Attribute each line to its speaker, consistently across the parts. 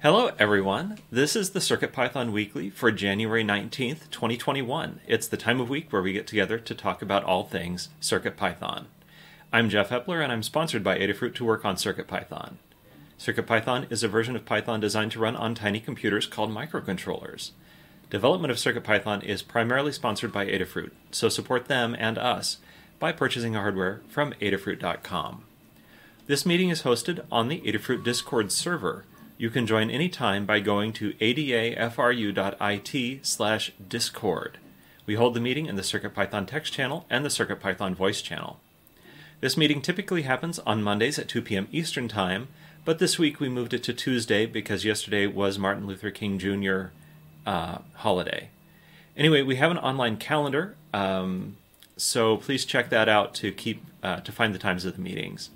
Speaker 1: Hello, everyone. This is the CircuitPython Weekly for January 19th, 2021. It's the time of week where we get together to talk about all things CircuitPython. I'm Jeff Epler, and I'm sponsored by Adafruit to work on CircuitPython. CircuitPython is a version of Python designed to run on tiny computers called microcontrollers. Development of CircuitPython is primarily sponsored by Adafruit, so support them and us by purchasing hardware from adafruit.com. This meeting is hosted on the Adafruit Discord server. You can join anytime by going to adafru.it slash discord. We hold the meeting in the CircuitPython text channel and the CircuitPython voice channel. This meeting typically happens on Mondays at 2 p.m. Eastern Time, but this week we moved it to Tuesday because yesterday was Martin Luther King Jr. Uh, holiday. Anyway, we have an online calendar, um, so please check that out to keep uh, to find the times of the meetings.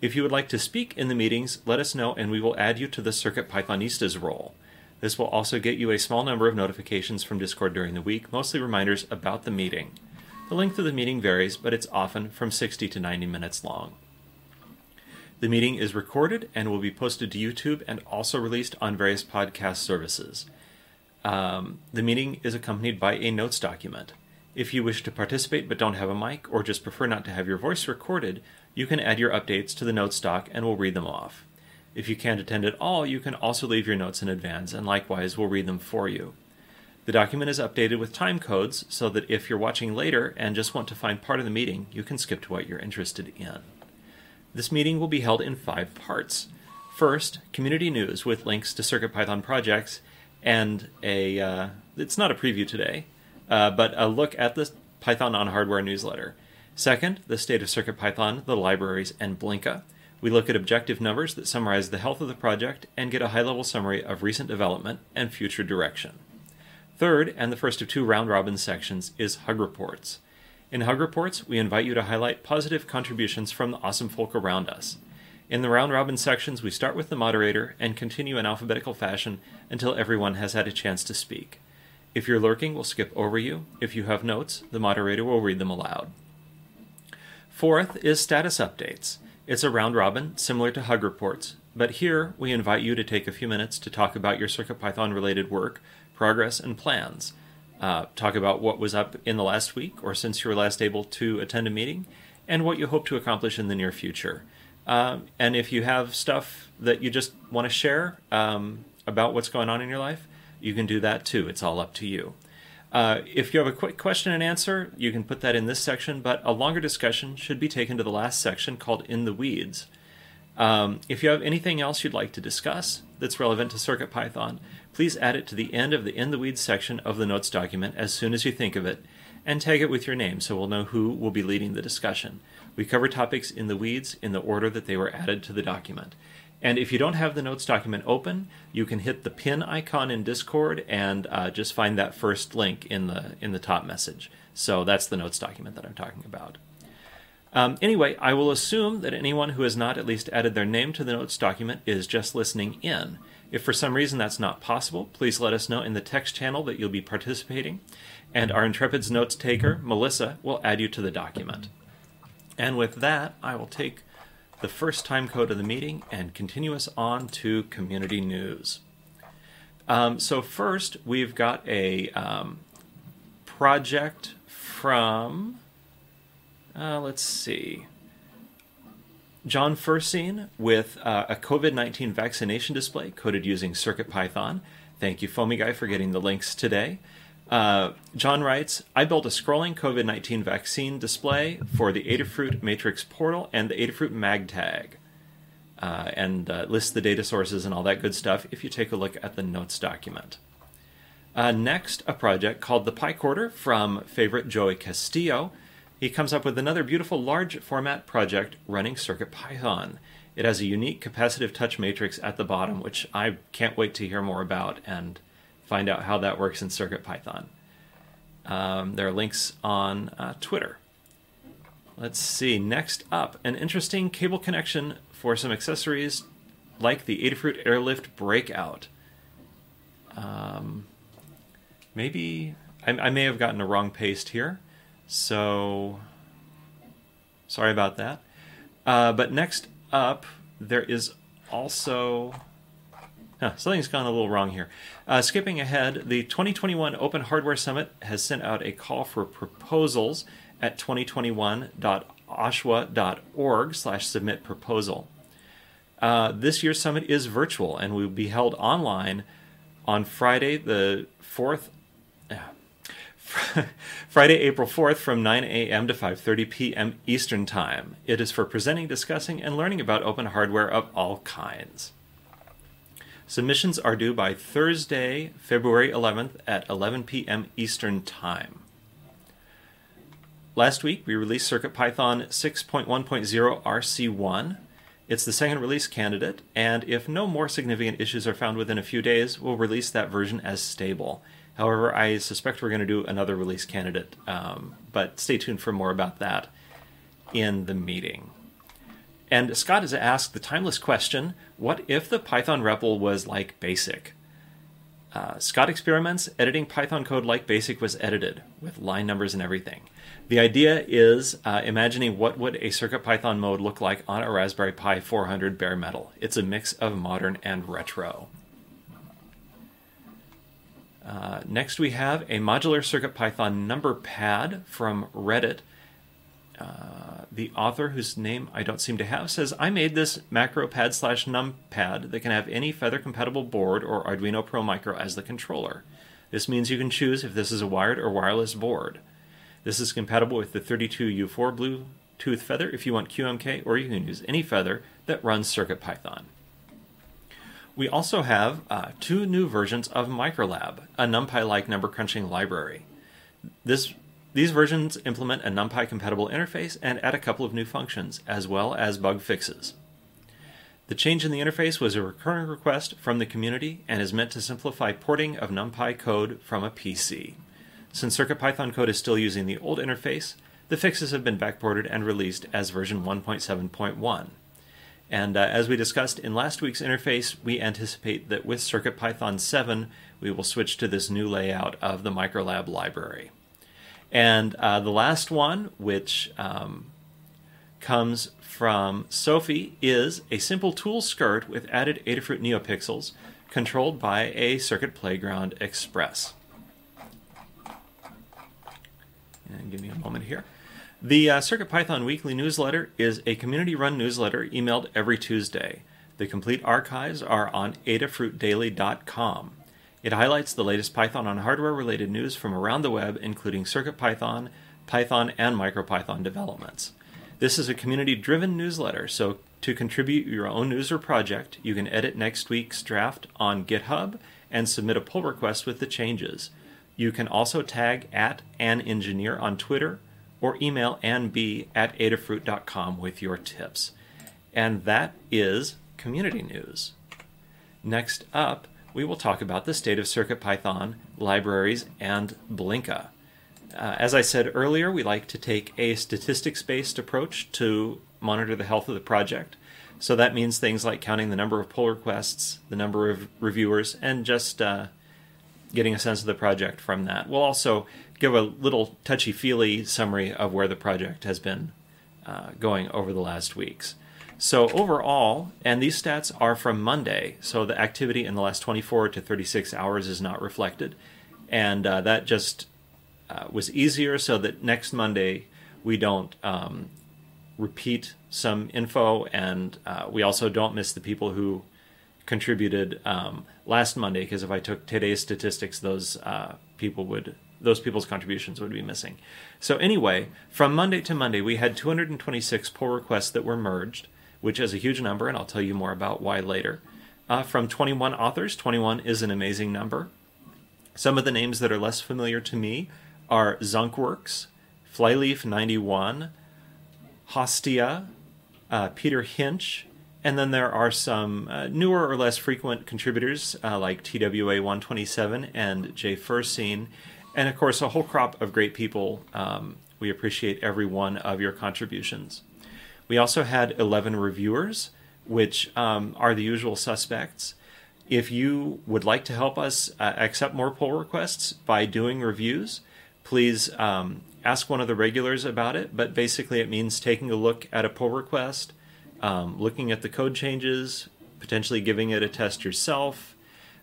Speaker 1: If you would like to speak in the meetings, let us know and we will add you to the Circuit Pythonistas role. This will also get you a small number of notifications from Discord during the week, mostly reminders about the meeting. The length of the meeting varies, but it's often from 60 to 90 minutes long. The meeting is recorded and will be posted to YouTube and also released on various podcast services. Um, the meeting is accompanied by a notes document. If you wish to participate but don't have a mic or just prefer not to have your voice recorded, you can add your updates to the notes doc and we'll read them off. If you can't attend at all, you can also leave your notes in advance and likewise we'll read them for you. The document is updated with time codes so that if you're watching later and just want to find part of the meeting, you can skip to what you're interested in. This meeting will be held in five parts. First, community news with links to CircuitPython projects and a, uh, it's not a preview today, uh, but a look at the Python on Hardware newsletter. Second, the state of CircuitPython, the libraries, and Blinka. We look at objective numbers that summarize the health of the project and get a high level summary of recent development and future direction. Third, and the first of two round robin sections, is Hug Reports. In Hug Reports, we invite you to highlight positive contributions from the awesome folk around us. In the round robin sections, we start with the moderator and continue in alphabetical fashion until everyone has had a chance to speak. If you're lurking, we'll skip over you. If you have notes, the moderator will read them aloud. Fourth is status updates. It's a round robin, similar to Hug Reports, but here we invite you to take a few minutes to talk about your CircuitPython related work, progress, and plans uh, talk about what was up in the last week or since you were last able to attend a meeting, and what you hope to accomplish in the near future. Um, and if you have stuff that you just want to share um, about what's going on in your life, you can do that too. It's all up to you. Uh, if you have a quick question and answer, you can put that in this section, but a longer discussion should be taken to the last section called In the Weeds. Um, if you have anything else you'd like to discuss that's relevant to CircuitPython, please add it to the end of the In the Weeds section of the notes document as soon as you think of it, and tag it with your name so we'll know who will be leading the discussion. We cover topics in the weeds in the order that they were added to the document. And if you don't have the notes document open, you can hit the pin icon in Discord and uh, just find that first link in the in the top message. So that's the notes document that I'm talking about. Um, anyway, I will assume that anyone who has not at least added their name to the notes document is just listening in. If for some reason that's not possible, please let us know in the text channel that you'll be participating, and our Intrepid's notes taker, Melissa, will add you to the document. And with that, I will take the first time code of the meeting and continue us on to community news. Um, so, first, we've got a um, project from, uh, let's see, John Furcean with uh, a COVID 19 vaccination display coded using CircuitPython. Thank you, Foamy Guy, for getting the links today. Uh, John writes I built a scrolling COVID 19 vaccine display for the Adafruit Matrix portal and the Adafruit MagTag. Uh, and uh, lists the data sources and all that good stuff if you take a look at the notes document. Uh, next, a project called the Pi Quarter from favorite Joey Castillo he comes up with another beautiful large format project running CircuitPython. It has a unique capacitive touch matrix at the bottom, which I can't wait to hear more about and find out how that works in CircuitPython. Um, there are links on uh, Twitter. Let's see. Next up, an interesting cable connection for some accessories like the Adafruit Airlift Breakout. Um, maybe I, I may have gotten a wrong paste here. So, sorry about that. Uh, but next up, there is also Huh, something's gone a little wrong here. Uh, skipping ahead, the 2021 Open Hardware Summit has sent out a call for proposals at 2021.oshwa.org slash submit proposal. Uh, this year's summit is virtual and will be held online on Friday the 4th. Friday, April 4th from 9 a.m. to 5:30 p.m. Eastern Time. It is for presenting, discussing, and learning about open hardware of all kinds. Submissions are due by Thursday, February 11th at 11 p.m. Eastern Time. Last week, we released CircuitPython 6.1.0 RC1. It's the second release candidate, and if no more significant issues are found within a few days, we'll release that version as stable. However, I suspect we're going to do another release candidate, um, but stay tuned for more about that in the meeting. And Scott has asked the timeless question what if the Python REPL was like BASIC? Uh, Scott experiments editing Python code like BASIC was edited, with line numbers and everything. The idea is uh, imagining what would a CircuitPython mode look like on a Raspberry Pi 400 bare metal. It's a mix of modern and retro. Uh, next, we have a modular CircuitPython number pad from Reddit. Uh, the author, whose name I don't seem to have, says, I made this macro pad slash numpad that can have any Feather compatible board or Arduino Pro Micro as the controller. This means you can choose if this is a wired or wireless board. This is compatible with the 32U4 Bluetooth Feather if you want QMK, or you can use any Feather that runs CircuitPython. We also have uh, two new versions of ulab, a NumPy-like number crunching library. This, these versions implement a NumPy compatible interface and add a couple of new functions, as well as bug fixes. The change in the interface was a recurring request from the community and is meant to simplify porting of NumPy code from a PC. Since CircuitPython code is still using the old interface, the fixes have been backported and released as version 1.7.1. And uh, as we discussed in last week's interface, we anticipate that with CircuitPython 7, we will switch to this new layout of the ulab library. And uh, the last one, which um, comes from Sophie, is a simple tulle skirt with added Adafruit NeoPixels controlled by a Circuit Playground Express. And give me a moment here. The uh, CircuitPython Weekly Newsletter is a community run newsletter emailed every Tuesday. The complete archives are on adafruitdaily.com. It highlights the latest Python on hardware related news from around the web, including CircuitPython, Python, and MicroPython developments. This is a community driven newsletter, so to contribute your own news or project, you can edit next week's draft on GitHub and submit a pull request with the changes. You can also tag at an engineer on Twitter or email anb at adafruit.com with your tips. And that is community news. Next up, we will talk about the state of CircuitPython, libraries, and Blinka. Uh, as I said earlier, we like to take a statistics based approach to monitor the health of the project. So that means things like counting the number of pull requests, the number of reviewers, and just uh, getting a sense of the project from that. We'll also give a little touchy feely summary of where the project has been uh, going over the last weeks. So, overall, and these stats are from Monday, so the activity in the last 24 to 36 hours is not reflected. And uh, that just uh, was easier so that next Monday we don't um, repeat some info and uh, we also don't miss the people who contributed um, last Monday because if I took today's statistics, those uh, people would those people's contributions would be missing. So anyway, from Monday to Monday, we had 226 pull requests that were merged, which is a huge number, and I'll tell you more about why later. Uh, from 21 authors, 21 is an amazing number. Some of the names that are less familiar to me are Zunkworks, Flyleaf 91, Hostia, uh, Peter Hinch, and then there are some uh, newer or less frequent contributors uh, like TWA 127 and Jay Furcean, and of course, a whole crop of great people. Um, we appreciate every one of your contributions. We also had 11 reviewers, which um, are the usual suspects. If you would like to help us uh, accept more pull requests by doing reviews, please um, ask one of the regulars about it. But basically, it means taking a look at a pull request, um, looking at the code changes, potentially giving it a test yourself,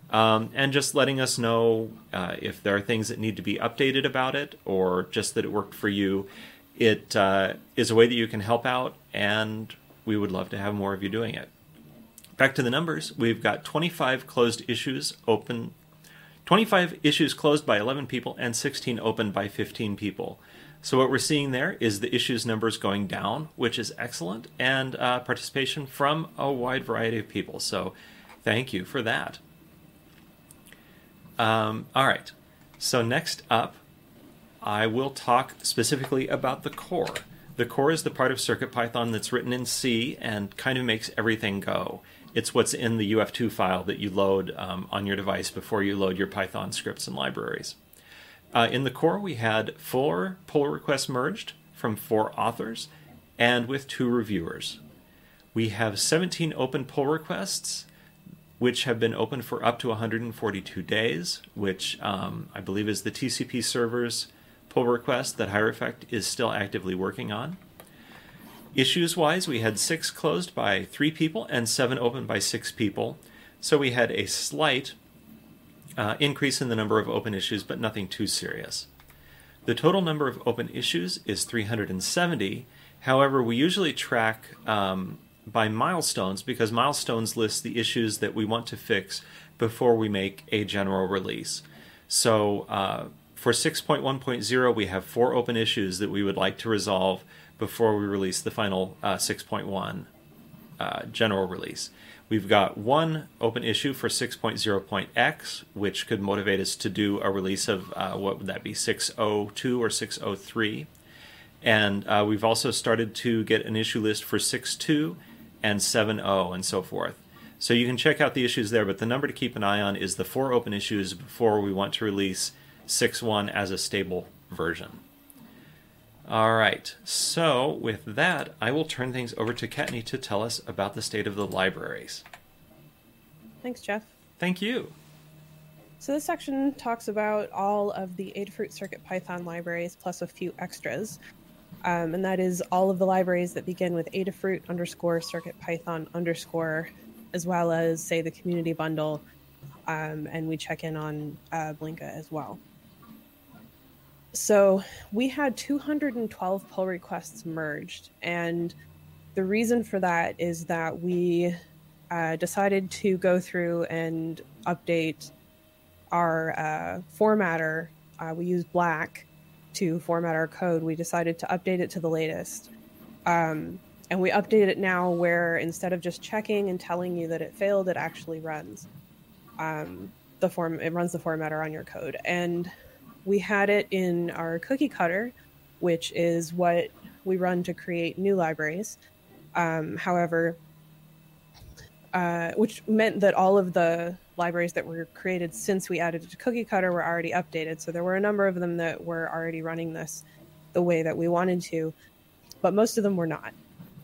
Speaker 1: um, and just letting us know uh, if there are things that need to be updated about it or just that it worked for you. It uh, is a way that you can help out, and we would love to have more of you doing it. Back to the numbers, we've got 25 closed issues open, 25 issues closed by 11 people, and 16 open by 15 people. So what we're seeing there is the issues numbers going down, which is excellent, and uh, participation from a wide variety of people. So thank you for that. Um, all right. So next up, I will talk specifically about the core. The core is the part of CircuitPython that's written in C and kind of makes everything go. It's what's in the UF2 file that you load um, on your device before you load your Python scripts and libraries. Uh, in the core, we had four pull requests merged from four authors and with two reviewers. We have 17 open pull requests which have been open for up to 142 days, which um, I believe is the TCP server's pull request that Hierophect is still actively working on. Issues wise, we had six closed by three people and seven open by six people. So we had a slight uh, increase in the number of open issues, but nothing too serious. The total number of open issues is 370. However, we usually track um, by milestones because milestones list the issues that we want to fix before we make a general release. So uh, for 6.1.0, we have four open issues that we would like to resolve before we release the final uh, 6.1 uh, general release. We've got one open issue for 6.0.x, which could motivate us to do a release of uh, what would that be, 602 or 603. And uh, we've also started to get an issue list for 6.2 and 7.0 and so forth. So you can check out the issues there, but the number to keep an eye on is the four open issues before we want to release 6.1 as a stable version. All right, so with that, I will turn things over to Kattni to tell us about the state of the libraries.
Speaker 2: Thanks, Jeff.
Speaker 1: Thank you.
Speaker 2: So this section talks about all of the Adafruit Circuit Python libraries plus a few extras. Um, and that is all of the libraries that begin with Adafruit underscore Circuit Python underscore, as well as say the community bundle, um, and we check in on uh, Blinka as well. So we had 212 pull requests merged, and the reason for that is that we uh, decided to go through and update our uh, formatter. Uh, we use Black to format our code, we decided to update it to the latest. Um, and we update it now where instead of just checking and telling you that it failed, it actually runs um, the form. It runs the formatter on your code, and we had it in our cookie cutter, which is what we run to create new libraries. Um, however, uh, which meant that all of the libraries that were created since we added it to Cookie Cutter were already updated. So there were a number of them that were already running this the way that we wanted to, but most of them were not,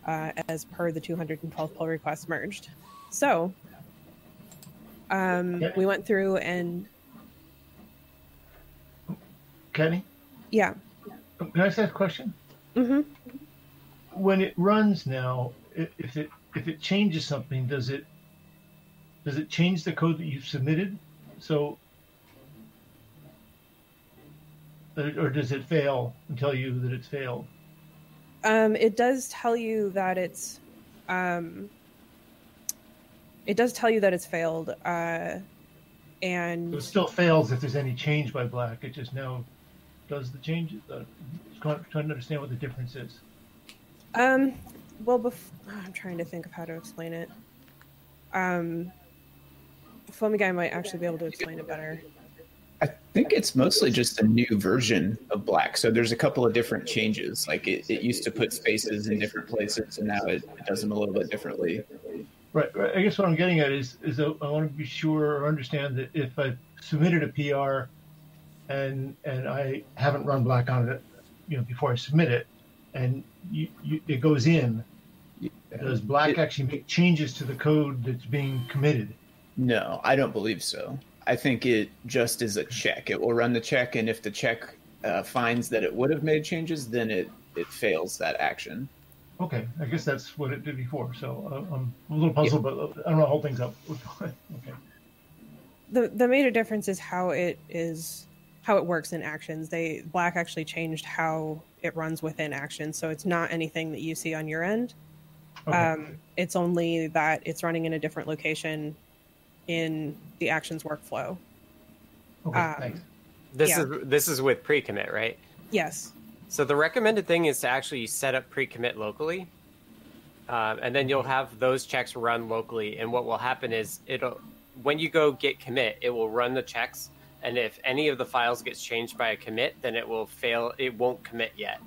Speaker 2: uh, as per the 212 pull requests merged. So um, we went through and.
Speaker 3: Kenny?
Speaker 2: Yeah.
Speaker 3: Can I ask a question?
Speaker 2: Mm-hmm.
Speaker 3: When it runs now, if it if it changes something, does it does it change the code that you've submitted? So, or does it fail and tell you that it's failed?
Speaker 2: Um, it does tell you that it's, um, it does tell you that it's failed, uh, and
Speaker 3: so it still fails if there's any change by Black. It just now does the change? Uh, trying to understand what the difference is.
Speaker 2: Um, well, bef- I'm trying to think of how to explain it. Um, Foamy Guy might actually be able to explain it better.
Speaker 4: I think it's mostly just a new version of Black. So there's a couple of different changes. Like it, it used to put spaces in different places, and now it, it does them a little bit differently.
Speaker 3: Right, right. I guess what I'm getting at is is I want to be sure or understand that if I submitted a PR and and I haven't run Black on it, you know, before I submit it, and you, you, it goes in, does Black it, actually make changes to the code that's being committed?
Speaker 4: No, I don't believe so. I think it just is a check. It will run the check, and if the check uh, finds that it would have made changes, then it it fails that action.
Speaker 3: Okay, I guess that's what it did before. So uh, I'm a little puzzled, but I don't know how things up. okay.
Speaker 2: The the major difference is how it is how it works in actions. They Black actually changed how it runs within actions, so it's not anything that you see on your end. Okay. Um, it's only that it's running in a different location in the actions workflow.
Speaker 3: Okay, um, thanks.
Speaker 5: This yeah. is this is with pre-commit, right?
Speaker 2: Yes.
Speaker 5: So the recommended thing is to actually set up pre-commit locally, uh, and then you'll have those checks run locally. And what will happen is it'll when you go git commit, it will run the checks, and if any of the files gets changed by a commit, then it will fail. It won't commit yet.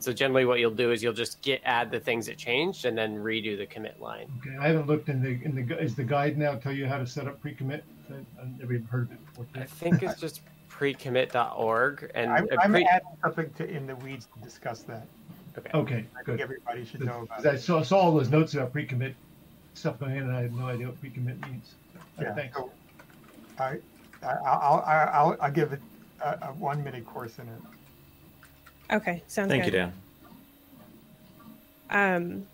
Speaker 5: So generally, what you'll do is you'll just git add the things that changed, and then redo the commit line.
Speaker 3: Okay, I haven't looked in the in the is the guide now tell you how to set up pre-commit. I've never even heard of it before.
Speaker 5: I think it's just precommit.org. And
Speaker 6: I'm, I'm pre- adding something to in the weeds to discuss that.
Speaker 3: Okay. Okay.
Speaker 6: I good. think everybody should know about
Speaker 3: it. I saw, saw all those notes about pre-commit stuff going in, and I had no idea what pre-commit means. yeah. Right, thanks. So,
Speaker 6: I, I'll, I'll, I'll, I'll give it a, a one minute course in it.
Speaker 2: Okay, sounds
Speaker 1: Thank
Speaker 2: good.
Speaker 1: you, Dan.
Speaker 2: Um,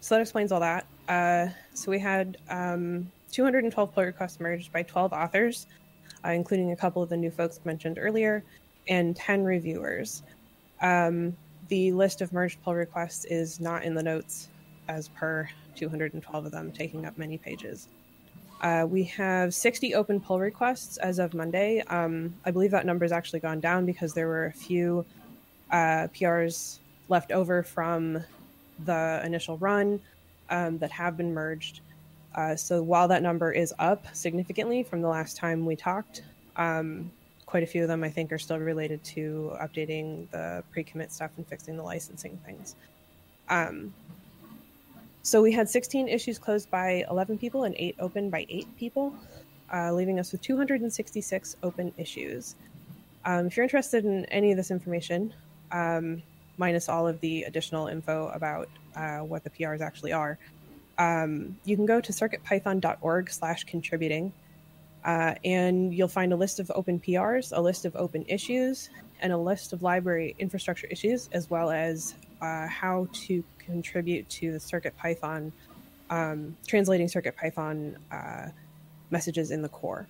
Speaker 2: so that explains all that. Uh, so we had um, 212 pull requests merged by 12 authors uh, including a couple of the new folks mentioned earlier, and 10 reviewers. Um, the list of merged pull requests is not in the notes as per 212 of them, taking up many pages. Uh, we have 60 open pull requests as of Monday. Um, I believe that number has actually gone down because there were a few uh, PRs left over from the initial run um, that have been merged. Uh, so while that number is up significantly from the last time we talked, um, quite a few of them I think are still related to updating the pre-commit stuff and fixing the licensing things. So we had 16 issues closed by 11 people and 8 open by 8 people, uh, leaving us with 266 open issues. Um, if you're interested in any of this information, um, minus all of the additional info about uh, what the PRs actually are, um, you can go to circuitpython.org slash contributing uh, and you'll find a list of open PRs, a list of open issues, and a list of library infrastructure issues, as well as uh, how to contribute to the CircuitPython, um, translating CircuitPython uh, messages in the core.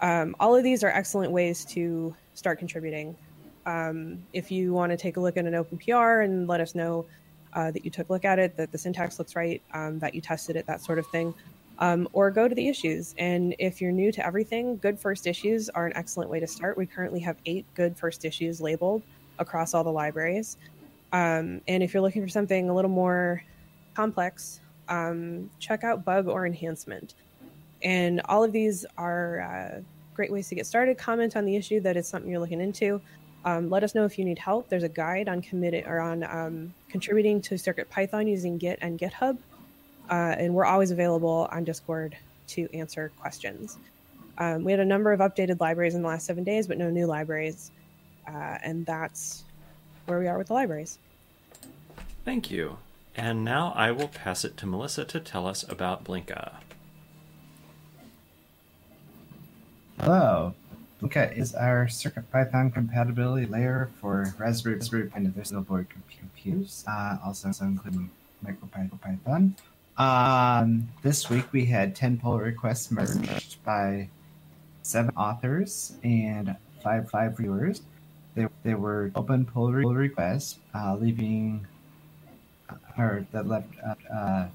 Speaker 2: Um, all of these are excellent ways to start contributing. Um, if you want to take a look at an open PR and let us know uh, that you took a look at it, that the syntax looks right, um, that you tested it, that sort of thing. Um, or go to the issues. And if you're new to everything, good first issues are an excellent way to start. We currently have eight good first issues labeled across all the libraries. Um, and if you're looking for something a little more complex, um, check out bug or enhancement. And all of these are uh, great ways to get started. Comment on the issue that it's something you're looking into. Um, let us know if you need help. There's a guide on committing or on um, contributing to Circuit Python using Git and GitHub, uh, and we're always available on Discord to answer questions. Um, we had a number of updated libraries in the last seven days, but no new libraries, uh, and that's where we are with the libraries.
Speaker 1: Thank you. And now I will pass it to Melissa to tell us about Blinka.
Speaker 7: Hello. Blinka is our CircuitPython compatibility layer for Raspberry, Raspberry Pi and other board computers, uh, also, including MicroPython. Um, this week we had 10 pull requests merged by seven authors and five five viewers. They, they were open pull requests, uh, leaving, uh, or that left, uh, uh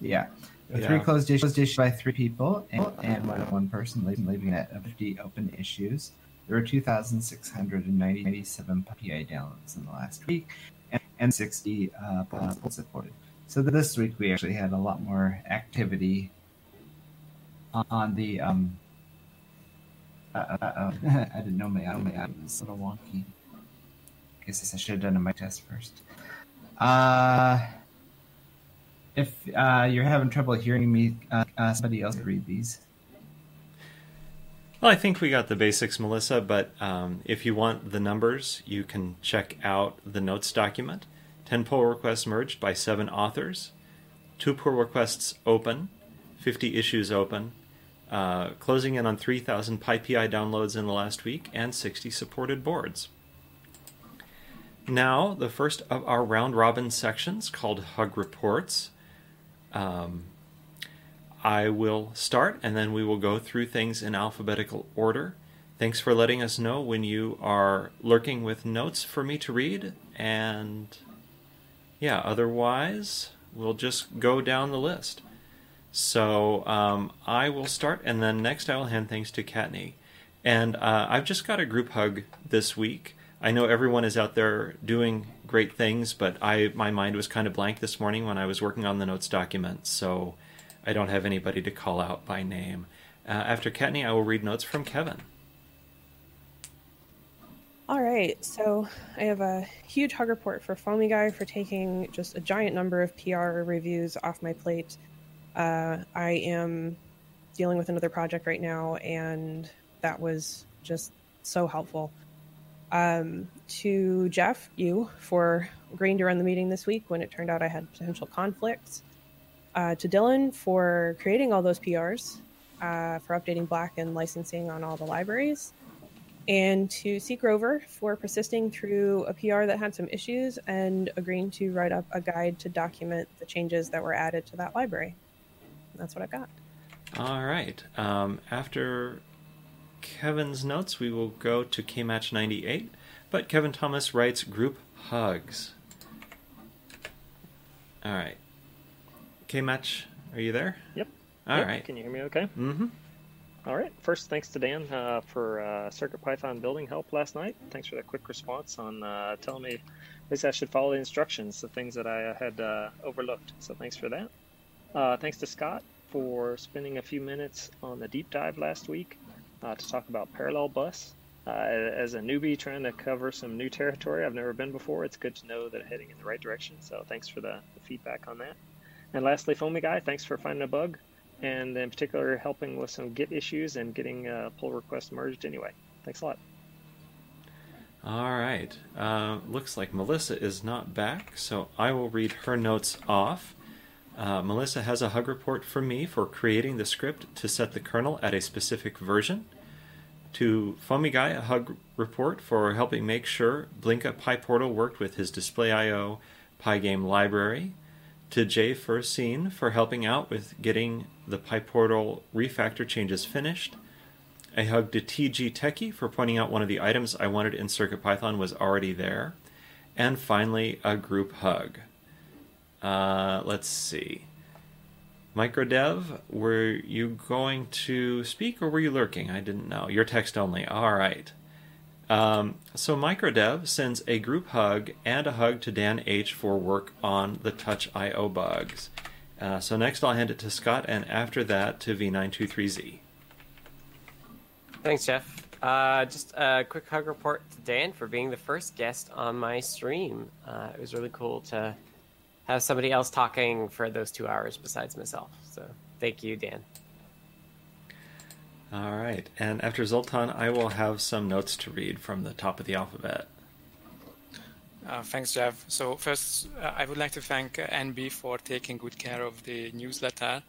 Speaker 7: yeah, yeah. Three closed issues issued by three people and, and one, one person leaving it at 50 open issues. There were 2,697 PyPI downloads in the last week and, and 60 uh, polls supported. So this week we actually had a lot more activity on the. Um, uh, uh, uh, I didn't know my, my app was a little wonky. I guess I should have done a mic test first. Uh, if uh, you're having trouble hearing me, uh, uh, somebody else read these.
Speaker 1: Well, I think we got the basics, Melissa, but um, if you want the numbers, you can check out the notes document. 10 pull requests merged by seven authors, two pull requests open, 50 issues open, uh, closing in on 3,000 PyPI downloads in the last week, and 60 supported boards. now the first of our round robin sections called Hug Reports. Um, I will start and then we will go through things in alphabetical order. Thanks for letting us know when you are lurking with notes for me to read. And yeah, otherwise, we'll just go down the list. So um, I will start, and then next I will hand things to Kattni. And uh, I've just got a group hug this week. I know everyone is out there doing great things, but I my mind was kind of blank this morning when I was working on the notes document, so I don't have anybody to call out by name. Uh, after Kattni, I will read notes from Kevin.
Speaker 2: All right, so I have a huge hug report for Foamy Guy for taking just a giant number of PR reviews off my plate. Uh, I am dealing with another project right now, and that was just so helpful. Um, to Jeff, you, for agreeing to run the meeting this week when it turned out I had potential conflicts. Uh, to Dylan for creating all those PRs, uh, for updating Black and licensing on all the libraries and to Seek Grover for persisting through a PR that had some issues and agreeing to write up a guide to document the changes that were added to that library. That's what I've got.
Speaker 1: All right. Um, after Kevin's notes, we will go to KMatch 98, but Kevin Thomas writes group hugs. All right. KMatch, are you there?
Speaker 8: Yep.
Speaker 1: All
Speaker 8: yep.
Speaker 1: right.
Speaker 8: Can you hear me okay?
Speaker 1: Mm-hmm.
Speaker 8: All right. First, thanks to Dan uh, for uh, CircuitPython building help last night. Thanks for that quick response on uh, telling me at least I should follow the instructions, the things that I had uh, overlooked. So thanks for that. Uh, thanks to Scott for spending a few minutes on the deep dive last week uh, to talk about Parallel Bus. as a newbie trying to cover some new territory I've never been before, it's good to know that I'm heading in the right direction. So thanks for the, the feedback on that. And lastly, Foamy Guy, thanks for finding a bug and in particular helping with some Git issues and getting uh, pull requests merged anyway. Thanks a lot.
Speaker 1: All right. Uh, looks like Melissa is not back, so I will read her notes off. Uh, Melissa has a hug report for me for creating the script to set the kernel at a specific version. To Foamy Guy, a hug report for helping make sure Blinka PyPortal worked with his Display.io Pygame library to Jay Furcean for helping out with getting the PyPortal refactor changes finished. A hug to TG Techie for pointing out one of the items I wanted in CircuitPython was already there. And finally, a group hug. Uh, let's see. Microdev, were you going to speak or were you lurking? I didn't know. Your text only. All right. Um, so Microdev sends a group hug and a hug to Dan H for work on the Touch IO bugs. Uh, so next I'll hand it to Scott, and after that to V923Z.
Speaker 5: Thanks, Jeff. Uh, just a quick hug report to Dan for being the first guest on my stream. Uh, it was really cool to have somebody else talking for those two hours besides myself. So thank you, Dan.
Speaker 1: All right. And after Zoltan, I will have some notes to read from the top of the alphabet.
Speaker 9: Uh, thanks, Jeff. So first, uh, I would like to thank uh, NB for taking good care of the newsletter.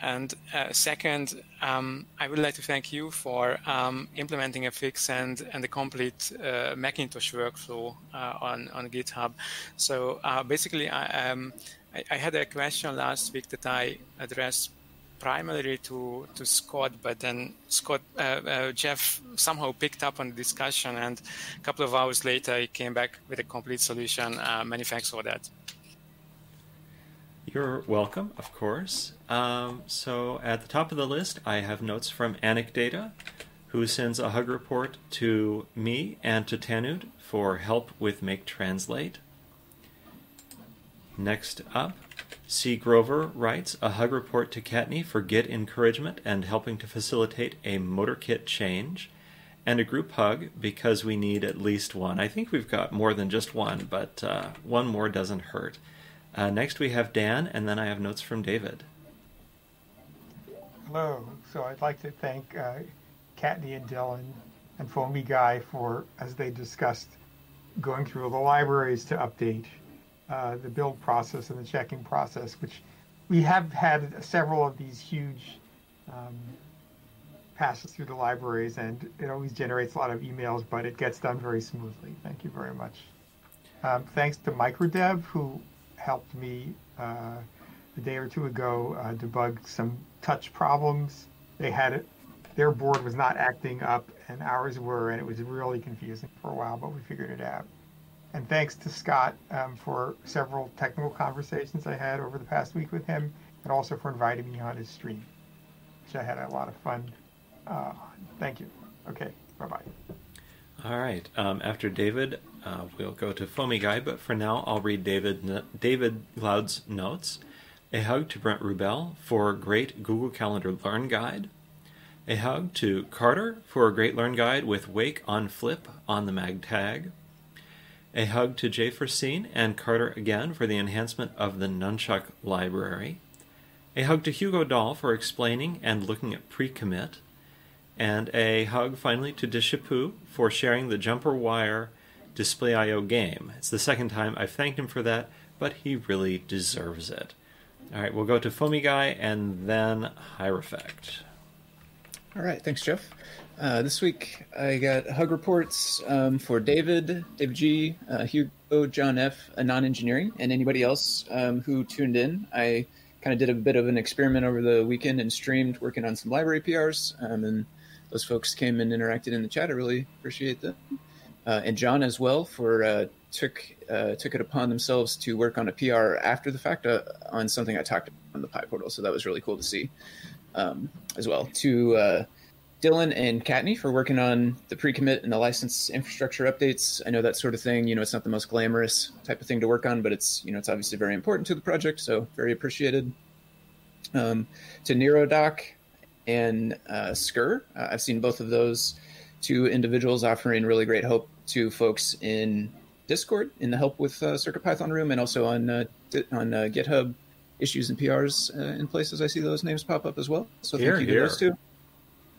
Speaker 9: And uh, second, um, I would like to thank you for um, implementing a fix and, and the complete uh, Macintosh workflow uh, on, on GitHub. So basically, I, um, I, I, had a question last week that I addressed primarily to to Scott, but then Scott uh, uh, Jeff somehow picked up on the discussion, and a couple of hours later he came back with a complete solution. Uh, many thanks for that.
Speaker 1: You're welcome, of course. Um, so at the top of the list, I have notes from Anecdata, who sends a hug report to me and to tannewt for help with Make Translate. Next up, C. Grover writes a hug report to Kattni for Git encouragement and helping to facilitate a motorkit change, and a group hug because we need at least one. I think we've got more than just one, but uh, one more doesn't hurt. Uh, next we have Dan, and then I have notes from David.
Speaker 6: Hello. So I'd like to thank uh, Kattni and Dylan and Foamy Guy for, as they discussed, going through the libraries to update uh, the build process and the checking process, which we have had several of these huge um, passes through the libraries, and it always generates a lot of emails, but it gets done very smoothly. Thank you very much. Um, thanks to MicroDev, who helped me uh, a day or two ago uh, debug some touch problems. They had it, their board was not acting up, and ours were, and it was really confusing for a while, but we figured it out. And thanks to Scott um, for several technical conversations I had over the past week with him, and also for inviting me on his stream, which I had a lot of fun. Uh, thank you. Okay, bye bye.
Speaker 1: All right. Um, after David, uh, we'll go to Foamy Guy, but for now, I'll read David David Glaude's notes. A hug to Brent Rubell for great Google Calendar Learn Guide. A hug to Carter for a great Learn Guide with Wake on Flip on the MagTag. A hug to Jay Furcean and Carter again for the enhancement of the Nunchuck library. A hug to Hugo Dahl for explaining and looking at pre-commit. And a hug finally to Dishapu for sharing the jumper wire display IO game. It's the second time I've thanked him for that, but he really deserves it. All right, we'll go to Foamy Guy and then Hierophect.
Speaker 4: All right, thanks, Jeff. Uh, this week I got hug reports um, for David, David G, uh, Hugo, John F, Anon Engineering, and anybody else um, who tuned in. I kind of did a bit of an experiment over the weekend and streamed working on some library PRs, um, and those folks came and interacted in the chat. I really appreciate that. Uh, and John as well for uh, took uh, took it upon themselves to work on a PR after the fact uh, on something I talked about on the PyPortal. So that was really cool to see um, as well. To uh, Dylan and Kattni for working on the pre-commit and the license infrastructure updates. I know that sort of thing. You know, it's not the most glamorous type of thing to work on, but it's you know it's obviously very important to the project. So very appreciated. Um, to Neradoc and uh, Skur, uh, I've seen both of those two individuals offering really great hope to folks in Discord in the help with uh, CircuitPython Room and also on uh, on uh, GitHub issues and PRs uh, in places. I see those names pop up as well. So thank
Speaker 1: here,
Speaker 4: you to those two.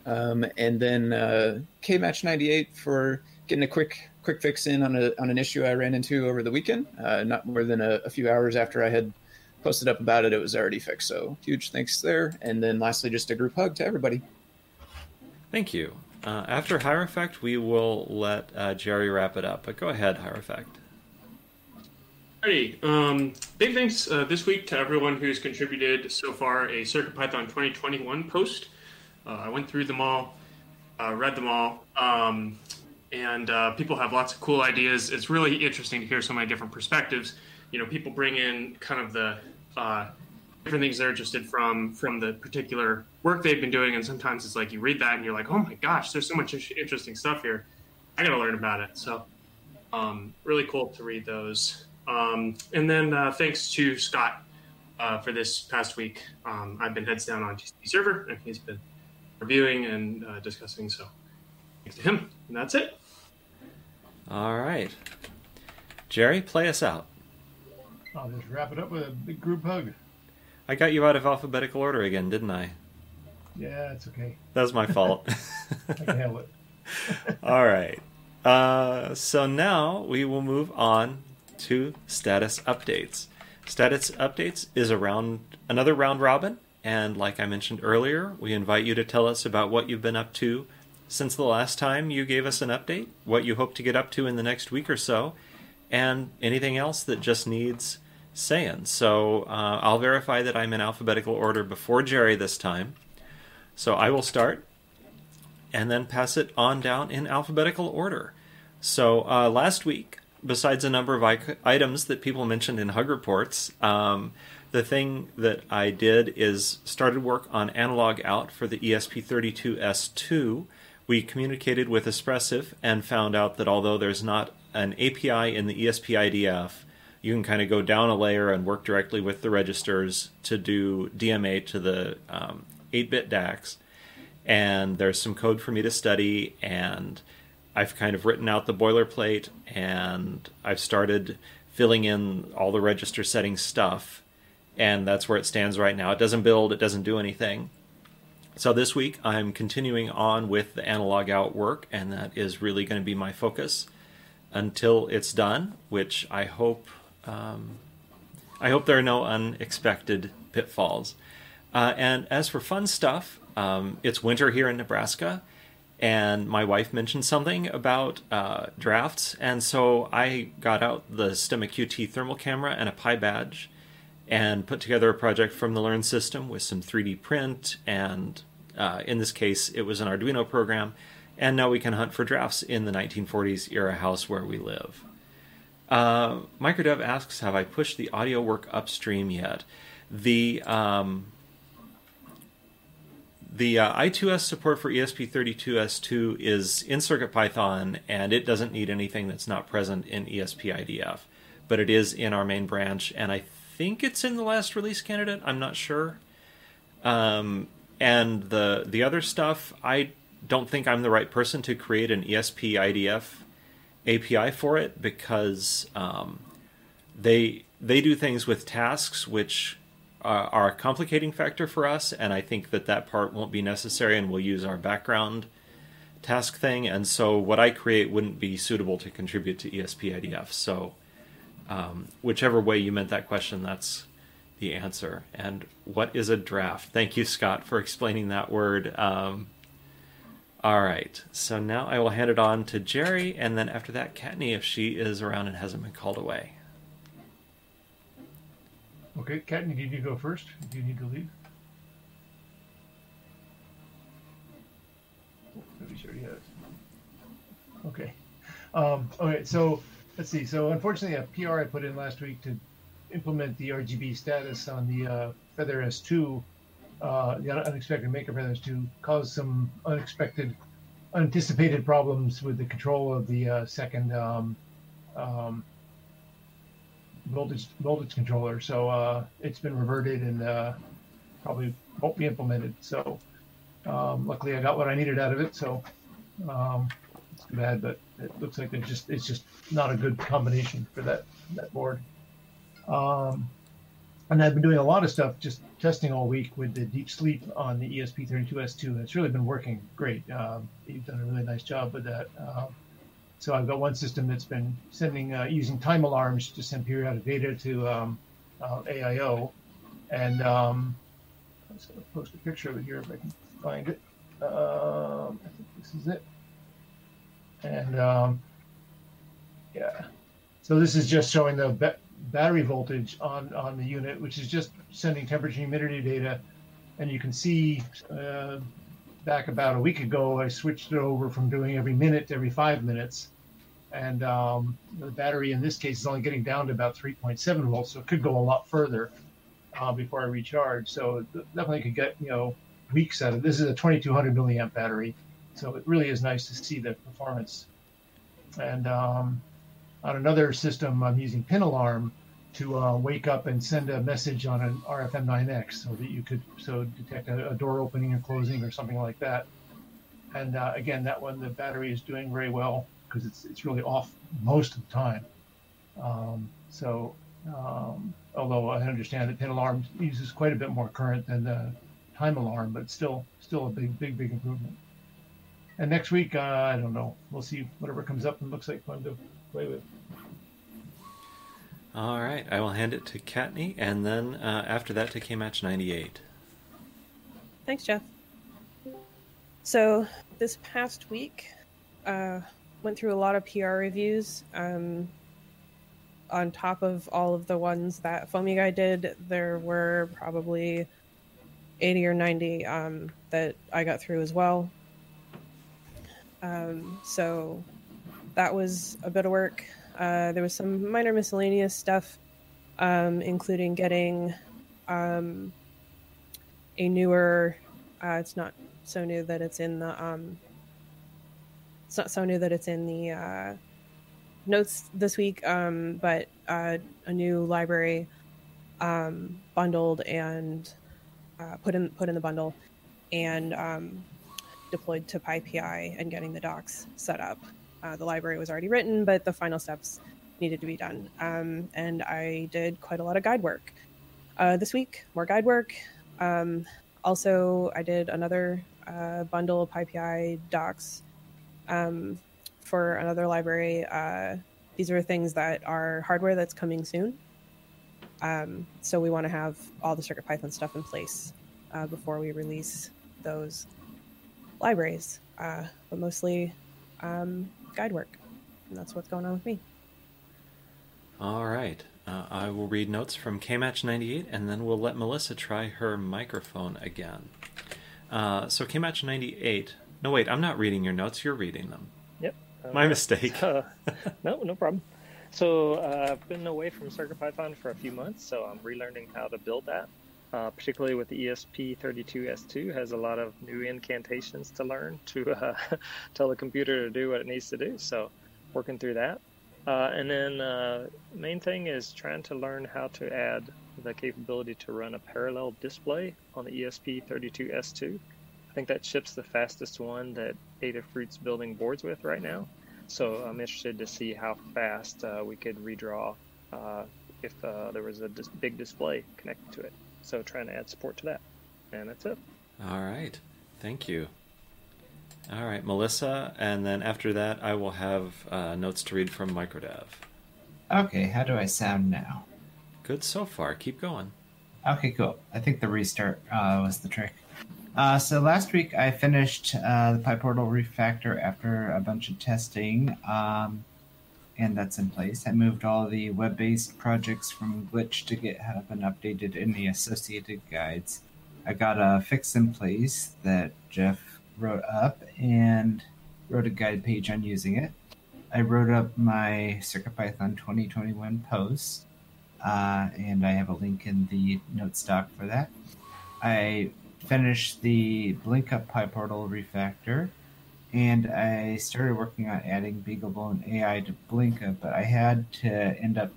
Speaker 4: Um, and then uh, KMatch ninety eight for getting a quick quick fix in on a on an issue I ran into over the weekend. Uh, not more than a, a few hours after I had posted up about it, it was already fixed. So huge thanks there. And then lastly, just a group hug to everybody.
Speaker 1: Thank you. Uh, after Hierophect, we will let uh, Jerry wrap it up. But go ahead, Hierophect.
Speaker 10: Alrighty. Um, big thanks uh, this week to everyone who's contributed so far a CircuitPython 2021 post. Uh, I went through them all, uh, read them all, um, and people have lots of cool ideas. It's really interesting to hear so many different perspectives. You know, people bring in kind of the different things they're interested from from the particular work they've been doing, and sometimes it's like you read that and you're like, oh my gosh, there's so much interesting stuff here. I got to learn about it. So, um, really cool to read those. Um, and then uh, thanks to Scott uh, for this past week. Um, I've been heads down on TCP server, and he's been reviewing and uh, discussing. So thanks to him. And that's it.
Speaker 1: All right. Jerry, play us out.
Speaker 3: I'll just wrap it up with a big group hug.
Speaker 1: I got you out of alphabetical order again, didn't I?
Speaker 3: Yeah, it's okay.
Speaker 1: That was my fault.
Speaker 3: I can handle it.
Speaker 1: All right. Uh, so now we will move on to status updates. Status updates is around another round robin, and like I mentioned earlier, we invite you to tell us about what you've been up to since the last time you gave us an update, what you hope to get up to in the next week or so, and anything else that just needs saying. So uh, I'll verify that I'm in alphabetical order before Jerry this time. So I will start and then pass it on down in alphabetical order. So uh, last week, besides a number of I- items that people mentioned in Hug reports, um, the thing that I did is started work on analog out for the E ESP32S2. We communicated with Espressif and found out that although there's not an API in the ESP IDF, you can kind of go down a layer and work directly with the registers to do DMA to the um, 8-bit DACs. And there's some code for me to study, and I've kind of written out the boilerplate, and I've started filling in all the register setting stuff, and that's where it stands right now. It doesn't build, it doesn't do anything. So this week I'm continuing on with the analog out work, and that is really going to be my focus until it's done, which I hope um, I hope there are no unexpected pitfalls. Uh, and as for fun stuff, um, it's winter here in Nebraska, and my wife mentioned something about uh, drafts, and so I got out the Stemma QT thermal camera and a PyBadge, and put together a project from the Learn system with some 3D print, and uh, in this case, it was an Arduino program, and now we can hunt for drafts in the 1940s era house where we live. Uh, Microdev asks, have I pushed the audio work upstream yet? The um, the uh, I2S support for ESP32S2 is in CircuitPython, and it doesn't need anything that's not present in ESP-IDF, but it is in our main branch, and I think it's in the last release candidate. I'm not sure. Um, and the the other stuff, I don't think I'm the right person to create an ESP-IDF API for it because um, they they do things with tasks which uh, are a complicating factor for us, and I think that that part won't be necessary, and we'll use our background task thing. And so, what I create wouldn't be suitable to contribute to ESP-IDF. So, um, whichever way you meant that question, that's the answer. And what is a draft? Thank you, Scott, for explaining that word. Um, all right, so now I will hand it on to Jerry, and then after that, Kattni, if she is around and hasn't been called away.
Speaker 3: Okay, Kattni, do you need to go first? Do you need to leave? Maybe she already has. Okay. Um, okay, so let's see. So unfortunately, a PR I put in last week to implement the RGB status on the uh, Feather S2, uh, the unexpected Maker Feather S2, caused some unexpected, anticipated problems with the control of the uh, second um, um, voltage voltage controller. So uh, it's been reverted and uh, probably won't be implemented. So um, luckily, I got what I needed out of it. So um, it's too bad, but it looks like it's just it's just not a good combination for that that board. Um, and I've been doing a lot of stuff, just testing all week with the deep sleep on the ESP32S2. And it's really been working great. Um, you've done a really nice job with that. Um, so I've got one system that's been sending uh, using time alarms to send periodic data to um, uh, AIO, and um, I'm just going to post a picture of it here if I can find it. Um, I think this is it, and um, yeah. So this is just showing the battery voltage on on the unit, which is just sending temperature and humidity data, and you can see. Uh, back about a week ago, I switched it over from doing every minute to every five minutes. And um, the battery in this case is only getting down to about 3.7 volts, so it could go a lot further uh, before I recharge. So it definitely could get, you know, weeks out of this. is a 2200 milliamp battery. So it really is nice to see the performance. And um, on another system, I'm using Pin Alarm to uh, wake up and send a message on an RFM9X so that you could so detect a, a door opening or closing or something like that. And uh, again, that one the battery is doing very well because it's it's really off most of the time. Um, so um, although I understand that pin alarm uses quite a bit more current than the time alarm, but still still a big big big improvement. And next week, uh, I don't know. We'll see whatever comes up and looks like fun to play with.
Speaker 1: All right, I will hand it to Kattni, and then uh, after that to KMatch 98.
Speaker 2: Thanks, Jeff. So this past week, uh, went through a lot of PR reviews. Um, on top of all of the ones that Foamy Guy did, there were probably 80 or 90 um, that I got through as well. Um, so that was a bit of work. Uh, there was some minor miscellaneous stuff, um, including getting um, a newer. Uh, it's not so new that it's in the. Um, it's not so new that it's in the uh, notes this week, um, but uh, a new library um, bundled and uh, put in put in the bundle and um, deployed to PyPI and getting the docs set up. Uh, the library was already written, but the final steps needed to be done. Um, and I did quite a lot of guide work uh, this week, more guide work. Um, also, I did another uh, bundle of PyPI docs um, for another library. Uh, these are things that are hardware that's coming soon. Um, so we want to have all the CircuitPython stuff in place uh, before we release those. libraries, uh, but mostly um, guide work. And that's what's going on with me.
Speaker 1: All right. Uh, I will read notes from KMatch98 and then we'll let Melissa try her microphone again. Uh, so, KMatch98. No, wait, I'm not reading your notes. You're reading them.
Speaker 8: Yep.
Speaker 1: My mistake.
Speaker 8: Uh, no, no problem. So uh, I've been away from CircuitPython for a few months, so I'm relearning how to build that. Uh, particularly with the ESP32S2, has a lot of new incantations to learn to uh, tell the computer to do what it needs to do. So working through that. Uh, and then uh, main thing is trying to learn how to add the capability to run a parallel display on the ESP32S2. I think that ships the fastest one that Adafruit's building boards with right now. So I'm interested to see how fast uh, we could redraw uh, if there was a dis- big display connected to it. So trying to add support to that. And that's it.
Speaker 1: All right. Thank you. All right, Melissa, and then after that, I will have uh, notes to read from Microdev.
Speaker 7: Okay, how do I sound now?
Speaker 1: Good so far. Keep going.
Speaker 7: Okay, cool. I think the restart uh, was the trick. Uh, so last week I finished uh, the PyPortal refactor after a bunch of testing, um, and that's in place. I moved all the web-based projects from Glitch to GitHub and updated any associated guides. I got a fix in place that Jeff wrote up and wrote a guide page on using it. I wrote up my CircuitPython 2021 post, uh, and I have a link in the notes doc for that. I finished the Blink Up PyPortal refactor, and I started working on adding BeagleBone AI to Blinka, but I had to end up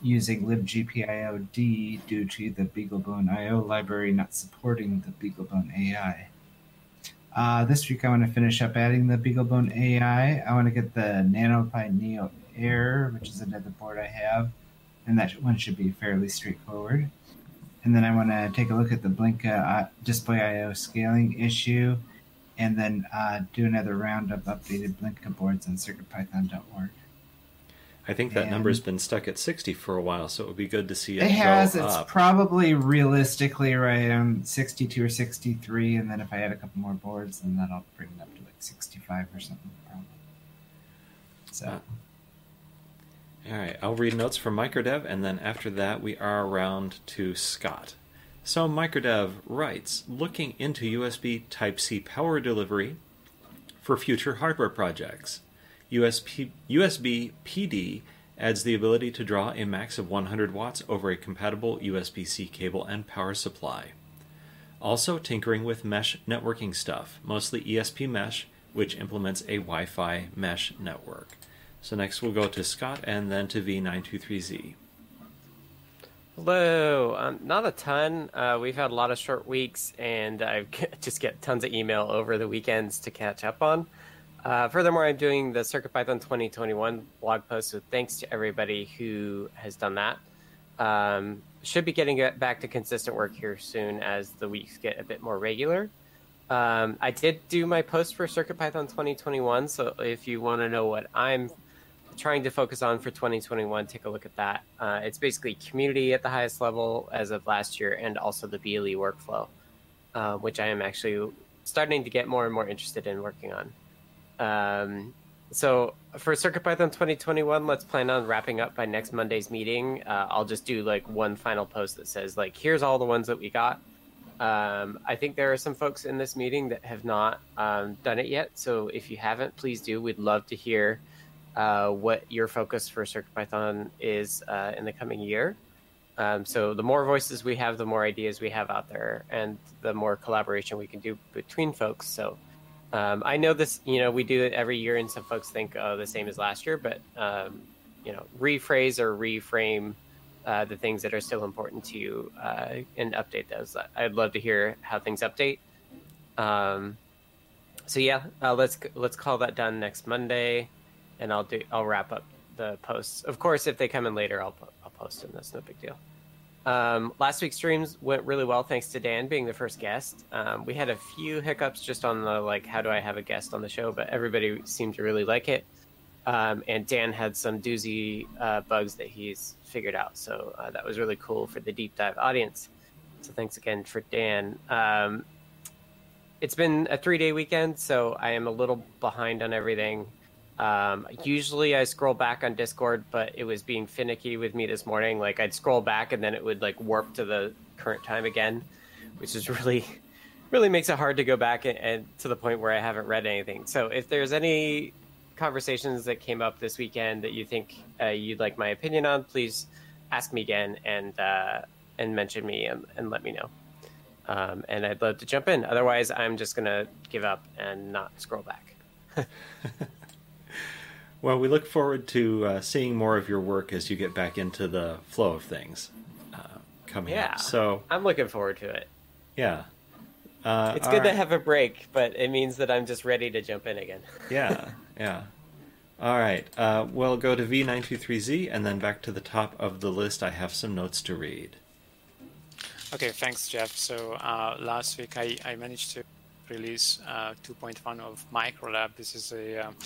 Speaker 7: using libgpiod due to the BeagleBone IO library not supporting the BeagleBone AI. Uh, this week I want to finish up adding the BeagleBone AI. I want to get the NanoPi Neo Air, which is another board I have, and that one should be fairly straightforward. And then I want to take a look at the Blinka uh, Display I/O scaling issue, and then uh, do another round of updated Blinka boards on CircuitPython.org.
Speaker 1: I think that
Speaker 7: And-
Speaker 1: number's been stuck at 60 for a while, so it would be good to see it,
Speaker 7: It has. It's
Speaker 1: up.
Speaker 7: probably realistically right around 62 or 63, and then if I add a couple more boards, then that'll bring it up to like 65 or something. Probably. So.
Speaker 1: Uh, All right, I'll read notes from Microdev, and then after that, we are around to Scott. So, Microdev writes Looking into USB Type C power delivery for future hardware projects. USB, USB PD adds the ability to draw a max of 100 watts over a compatible USB C cable and power supply. Also, tinkering with mesh networking stuff, mostly ESP Mesh, which implements a Wi Fi mesh network. So, next we'll go to Scott and then to V923Z.
Speaker 5: Hello. Um, not a ton. Uh, we've had a lot of short weeks, and I just get tons of email over the weekends to catch up on. Uh, furthermore, I'm doing the CircuitPython 2021 blog post, so thanks to everybody who has done that. Um, should be getting back to consistent work here soon as the weeks get a bit more regular. Um, I did do my post for CircuitPython 2021, so if you want to know what I'm trying to focus on for 2021, take a look at that. Uh, it's basically community at the highest level as of last year, and also the BLE workflow, uh, which I am actually starting to get more and more interested in working on. Um, so for CircuitPython 2021, let's plan on wrapping up by next Monday's meeting. Uh, I'll just do like one final post that says like, here's all the ones that we got. Um, I think there are some folks in this meeting that have not um, done it yet. So if you haven't, please do. We'd love to hear uh, what your focus for CircuitPython is uh, in the coming year. Um, so the more voices we have, the more ideas we have out there, and the more collaboration we can do between folks. So um, I know this, you know, we do it every year, and some folks think, oh, the same as last year, but um, you know, rephrase or reframe uh, the things that are still important to you uh, and update those. I'd love to hear how things update. Um, so yeah, uh, let's let's call that done next Monday, and I'll do I'll wrap up the posts. Of course, if they come in later, I'll I'll post them. That's no big deal. Um, last week's streams went really well thanks to Dan being the first guest. Um, we had a few hiccups just on the like how do I have a guest on the show, but everybody seemed to really like it. Um, and Dan had some doozy uh, bugs that he's figured out, so uh, that was really cool for the deep dive audience. So thanks again for Dan. Um, it's been a three day weekend, so I am a little behind on everything. Um, usually I scroll back on Discord, but it was being finicky with me this morning. Like I'd scroll back and then it would like warp to the current time again, which is really, really makes it hard to go back and, and to the point where I haven't read anything. So if there's any conversations that came up this weekend that you think uh, you'd like my opinion on, please ask me again and uh, and mention me and, and let me know. Um, and I'd love to jump in. Otherwise, I'm just gonna give up and not scroll back.
Speaker 1: well, we look forward to uh, seeing more of your work as you get back into the flow of things uh, coming
Speaker 5: yeah,
Speaker 1: up. So
Speaker 5: I'm looking forward to it.
Speaker 1: Yeah. Uh,
Speaker 5: it's good right. to have a break, but it means that I'm just ready to jump in again.
Speaker 1: yeah, yeah. All right. Uh, we'll go to V923Z and then back to the top of the list. I have some notes to read.
Speaker 9: Okay, thanks, Jeff. So uh, last week I, I managed to release uh, 2.1 of ulab. This is a, um,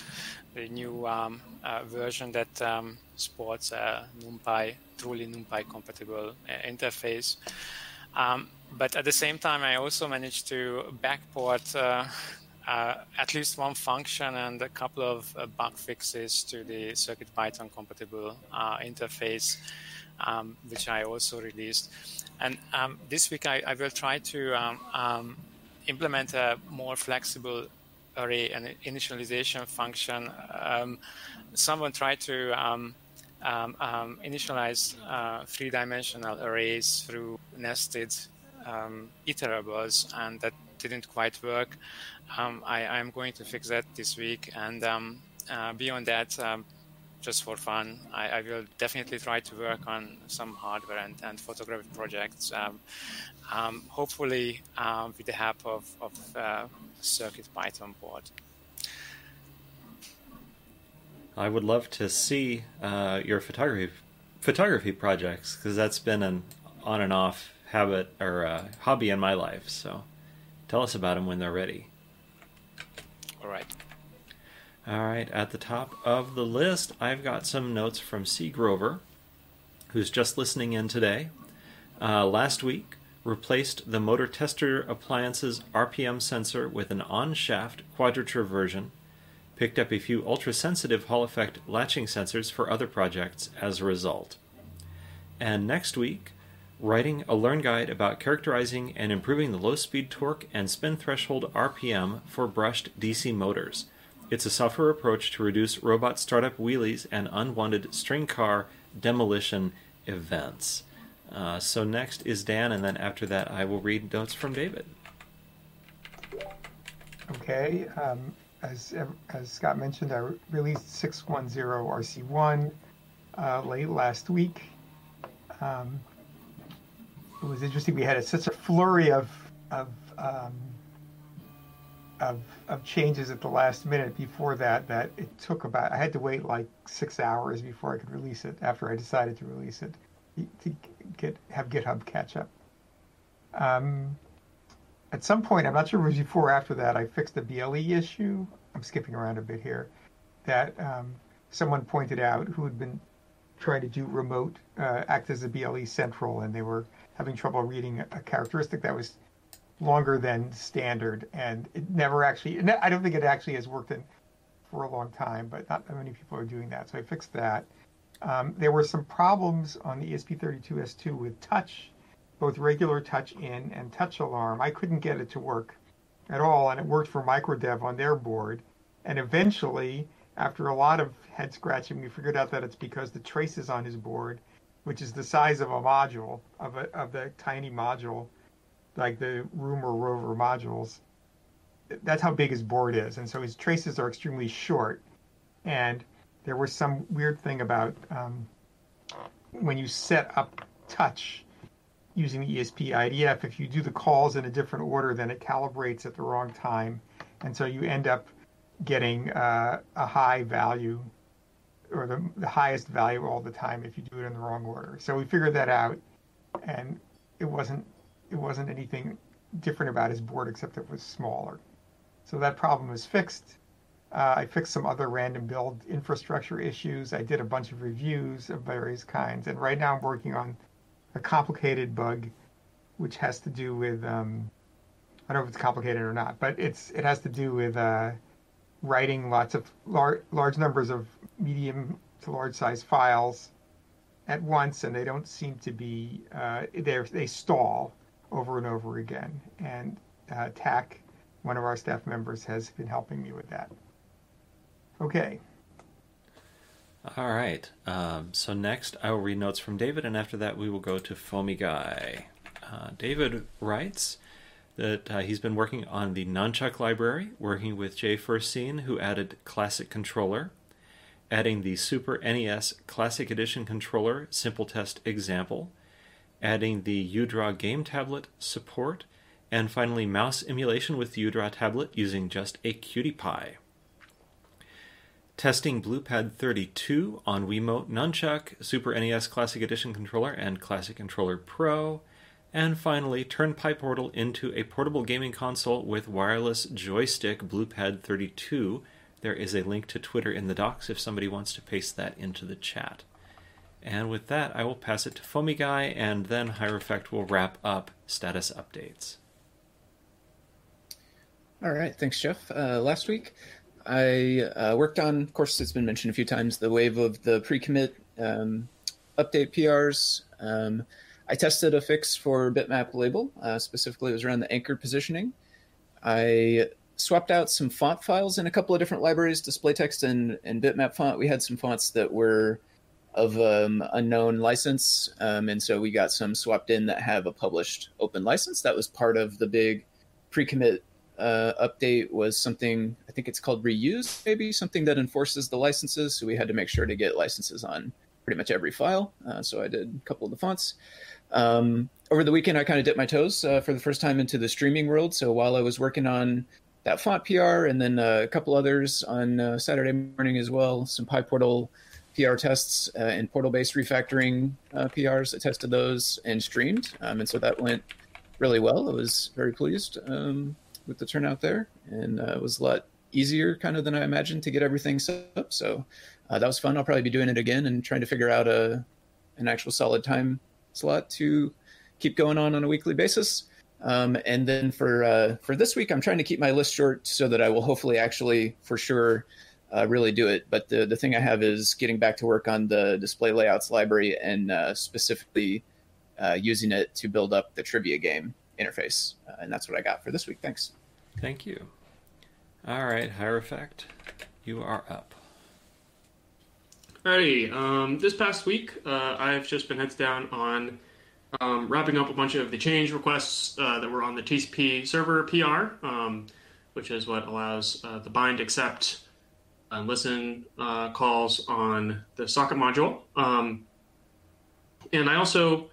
Speaker 9: a new um, uh, version that um, sports a NumPy, truly NumPy compatible uh, interface. Um, but at the same time, I also managed to backport uh, uh, at least one function and a couple of bug fixes to the CircuitPython compatible interface, um, which I also released. And um, this week I, I, will try to um, um, implement a more flexible array and initialization function. Um, someone tried to um, um, initialize uh, three-dimensional arrays through nested iterables, and that didn't quite work. I, am going to fix that this week, and uh, beyond that, just for fun. I, I, will definitely try to work on some hardware and, and photographic projects, um, um, hopefully um, with the help of, of uh, Circuit Python board.
Speaker 1: I would love to see uh, your photography photography projects because that's been an on and off habit or uh, hobby in my life. So, tell us about them when they're ready.
Speaker 9: All right.
Speaker 1: All right, at the top of the list, I've got some notes from C. Grover, who's just listening in today. Uh, last week, replaced the motor tester appliance's RPM sensor with an on shaft quadrature version, picked up a few ultra sensitive Hall effect latching sensors for other projects as a result. And next week, writing a learn guide about characterizing and improving the low speed torque and spin threshold RPM for brushed DC motors it's a software approach to reduce robot startup wheelies and unwanted string car demolition events. Uh, so next is Dan, and then after that, I will read notes from David.
Speaker 6: Okay. Um, as as Scott mentioned, I released 610 RC1 uh, late last week. Um, it was interesting. We had a, such a flurry of of um, of of changes at the last minute before that that it took about I had to wait like six hours before I could release it after I decided to release it to get have GitHub catch up. Um, at some point, I'm not sure it was before or after that, I fixed the BLE issue. I'm skipping around a bit here. That um, someone pointed out who had been trying to do remote uh, act as a BLE central, and they were having trouble reading a characteristic that was longer than standard, and it never actually. I don't think it actually has worked in for a long time, but not many people are doing that. So I fixed that. Um, there were some problems on the ESP32S2 with touch, both regular touch in and touch alarm. I couldn't get it to work at all, and it worked for MicroDev on their board. And eventually, after a lot of head scratching, we figured out that it's because the traces on his board, which is the size of a module of a of the tiny module, like the Roomba rover modules. That's how big his board is, and so his traces are extremely short. And there was some weird thing about um, when you set up touch using the ESP IDF. If you do the calls in a different order, then it calibrates at the wrong time, and so you end up getting uh, a high value or the, the highest value all the time if you do it in the wrong order. So we figured that out, and it wasn't it wasn't anything different about his board except it was smaller. So that problem was fixed. Uh, I fixed some other random build infrastructure issues. I did a bunch of reviews of various kinds, and right now I'm working on a complicated bug, which has to do with um, I don't know if it's complicated or not, but it's it has to do with uh, writing lots of lar- large numbers of medium to large size files at once, and they don't seem to be uh, they they stall over and over again. And uh, TAC, one of our staff members, has been helping me with that. Okay.
Speaker 1: All right. Um, so next, I will read notes from David, and after that, we will go to Foamy Guy. Uh, David writes that uh, he's been working on the Nunchuck library, working with Jay Furcean, who added Classic Controller, adding the Super NES Classic Edition controller Simple Test example, adding the UDraw game tablet support, and finally mouse emulation with the UDraw tablet using just a QT Py. Testing Bluepad32 on Wiimote Nunchuck, Super NES Classic Edition controller, and Classic Controller Pro, and finally, turn PyPortal into a portable gaming console with wireless joystick Bluepad32. There is a link to Twitter in the docs if somebody wants to paste that into the chat. And with that, I will pass it to Foamy Guy, and then Hierophect will wrap up status updates.
Speaker 4: All right, thanks, Jeff. Uh, last week, I uh, worked on, of course, it's been mentioned a few times, the wave of the pre-commit um, update PRs. Um, I tested a fix for bitmap label. Uh, specifically, it was around the anchor positioning. I swapped out some font files in a couple of different libraries, display text and, and bitmap font. We had some fonts that were of um, unknown license, um, and so we got some swapped in that have a published open license. That was part of the big pre-commit uh, update. Was something I think it's called reuse, maybe something that enforces the licenses. So we had to make sure to get licenses on pretty much every file. Uh, so I did a couple of the fonts. Um, over the weekend, I kind of dipped my toes uh, for the first time into the streaming world. So while I was working on that font PR and then uh, a couple others on uh, Saturday morning as well, some PyPortal PR tests uh, and portal based refactoring uh, PRs. I tested those and streamed. Um, and so that went really well. I was very pleased um, with the turnout there. And uh, it was a lot easier kind of than I imagined to get everything set up. So that was fun. I'll probably be doing it again and trying to figure out a, an actual solid time slot to keep going on on a weekly basis. Um, and then for uh, for this week, I'm trying to keep my list short so that I will hopefully actually for sure uh, really do it. But the the thing I have is getting back to work on the display layouts library and uh, specifically uh, using it to build up the trivia game interface. Uh, and that's what I got for this week. Thanks.
Speaker 1: Thank you. All right, Hierophect, you are up.
Speaker 10: Alrighty. Um, this past week, uh, I've just been heads down on um, wrapping up a bunch of the change requests uh, that were on the TCP server PR, um, which is what allows uh, the bind, accept, and listen uh, calls on the socket module. Um, and I also,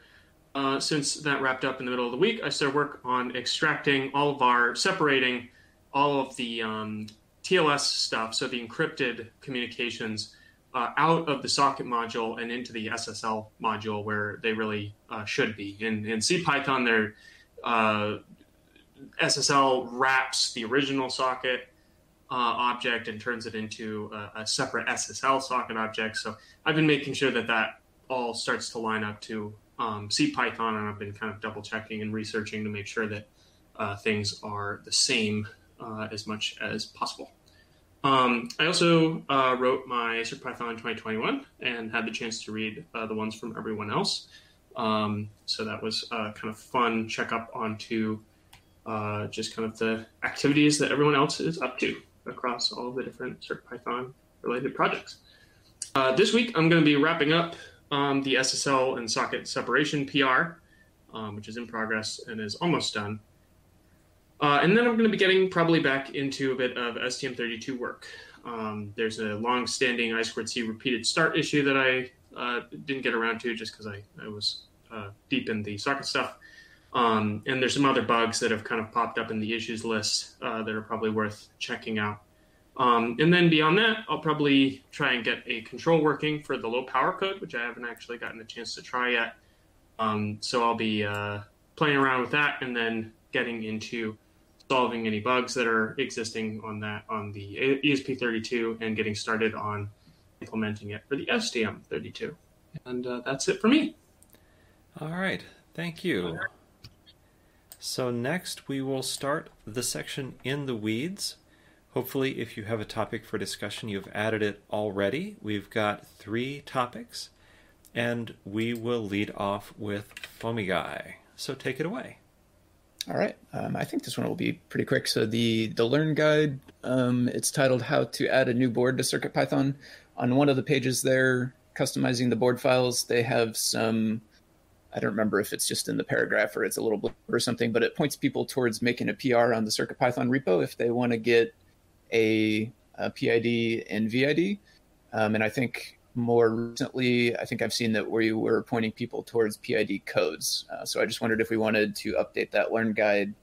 Speaker 10: uh, since that wrapped up in the middle of the week, I started work on extracting all of our, separating all of the um, TLS stuff, so the encrypted communications uh, out of the socket module and into the SSL module where they really uh, should be. In, in CPython, their uh, SSL wraps the original socket object and turns it into a, a, separate SSL socket object. So I've been making sure that that all starts to line up to um, CPython, and I've been kind of double checking and researching to make sure that uh, things are the same uh, as much as possible. Um, I also uh, wrote my CircuitPython 2021 and had the chance to read uh, the ones from everyone else. Um, so that was uh, kind of fun check up onto uh, just kind of the activities that everyone else is up to across all the different CircuitPython related projects. Uh, this week, I'm going to be wrapping up um, the SSL and socket separation PR, um, which is in progress and is almost done. Uh, and then I'm going to be getting probably back into a bit of STM32 work. Um, there's a long-standing I squared C repeated start issue that I uh, didn't get around to just because I, I was uh, deep in the socket stuff. Um, and there's some other bugs that have kind of popped up in the issues list uh, that are probably worth checking out. Um, and then beyond that, I'll probably try and get a control working for the low power code, which I haven't actually gotten a chance to try yet. Um, so I'll be uh, playing around with that and then getting into solving any bugs that are existing on that on the ESP32 and getting started on implementing it for the STM32. And uh, that's it for me.
Speaker 1: All right. Thank you. So next we will start the section in the weeds. Hopefully, if you have a topic for discussion, you've added it already. We've got three topics, and we will lead off with Foamy Guy. So take it away.
Speaker 4: All right. Um, I think this one will be pretty quick. So the the Learn Guide, um, it's titled "How to Add a New Board to CircuitPython." On one of the pages there, customizing the board files, they have some. I don't remember if it's just in the paragraph or it's a little blurb or something, but it points people towards making a PR on the CircuitPython repo if they want to get a, a PID and VID. Um, and I think more recently, I think I've seen that we were pointing people towards PID codes. Uh, so I just wondered if we wanted to update that Learn Guide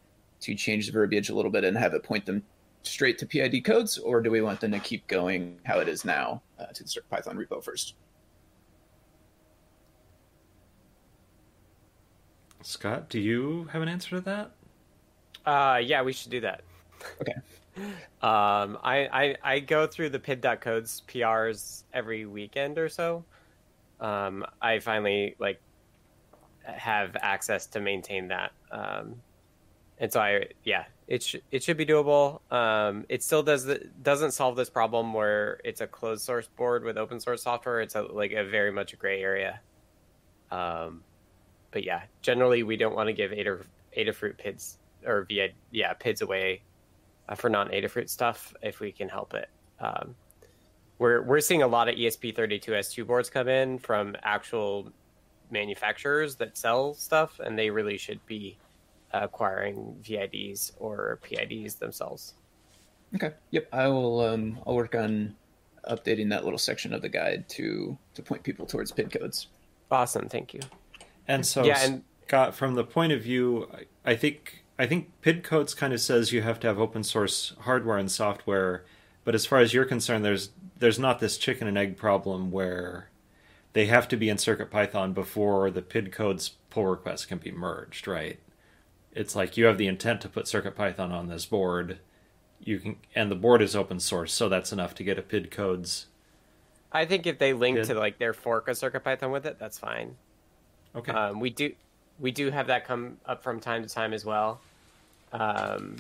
Speaker 4: to change the verbiage a little bit and have it point them straight to PID codes, or do we want them to keep going how it is now uh, to the CircuitPython repo first?
Speaker 1: Scott, do you have an answer to that?
Speaker 5: Uh, yeah, we should do that.
Speaker 4: Okay.
Speaker 5: Um, I, I I go through the pid.codes PRs every weekend or so. Um, I finally like have access to maintain that. Um, and so I yeah, it should it should be doable. Um, it still does the, doesn't solve this problem where it's a closed source board with open source software. It's a, like a very much a gray area. Um, but yeah, generally we don't want to give Adafruit, Adafruit PIDs or via yeah PIDs away uh, for non Adafruit stuff if we can help it. Um, we're we're seeing a lot of ESP32S2 boards come in from actual manufacturers that sell stuff, and they really should be acquiring VIDs or PIDs themselves.
Speaker 4: Okay. Yep. I will. Um, I'll work on updating that little section of the guide to to point people towards PID codes.
Speaker 5: Awesome. Thank you.
Speaker 1: And so,
Speaker 5: Yeah, and-
Speaker 1: Scott, from the point of view, I I think I think PID codes kind of says you have to have open source hardware and software, but as far as you're concerned, there's there's not this chicken and egg problem where they have to be in CircuitPython before the PID codes pull request can be merged, right? It's like you have the intent to put CircuitPython on this board, you can, and the board is open source, so that's enough to get a PID codes.
Speaker 5: I think if they link
Speaker 1: Good.
Speaker 5: to like their fork of CircuitPython with it, that's fine.
Speaker 1: Okay.
Speaker 5: Um, we do we do have that come up from time to time as well, um,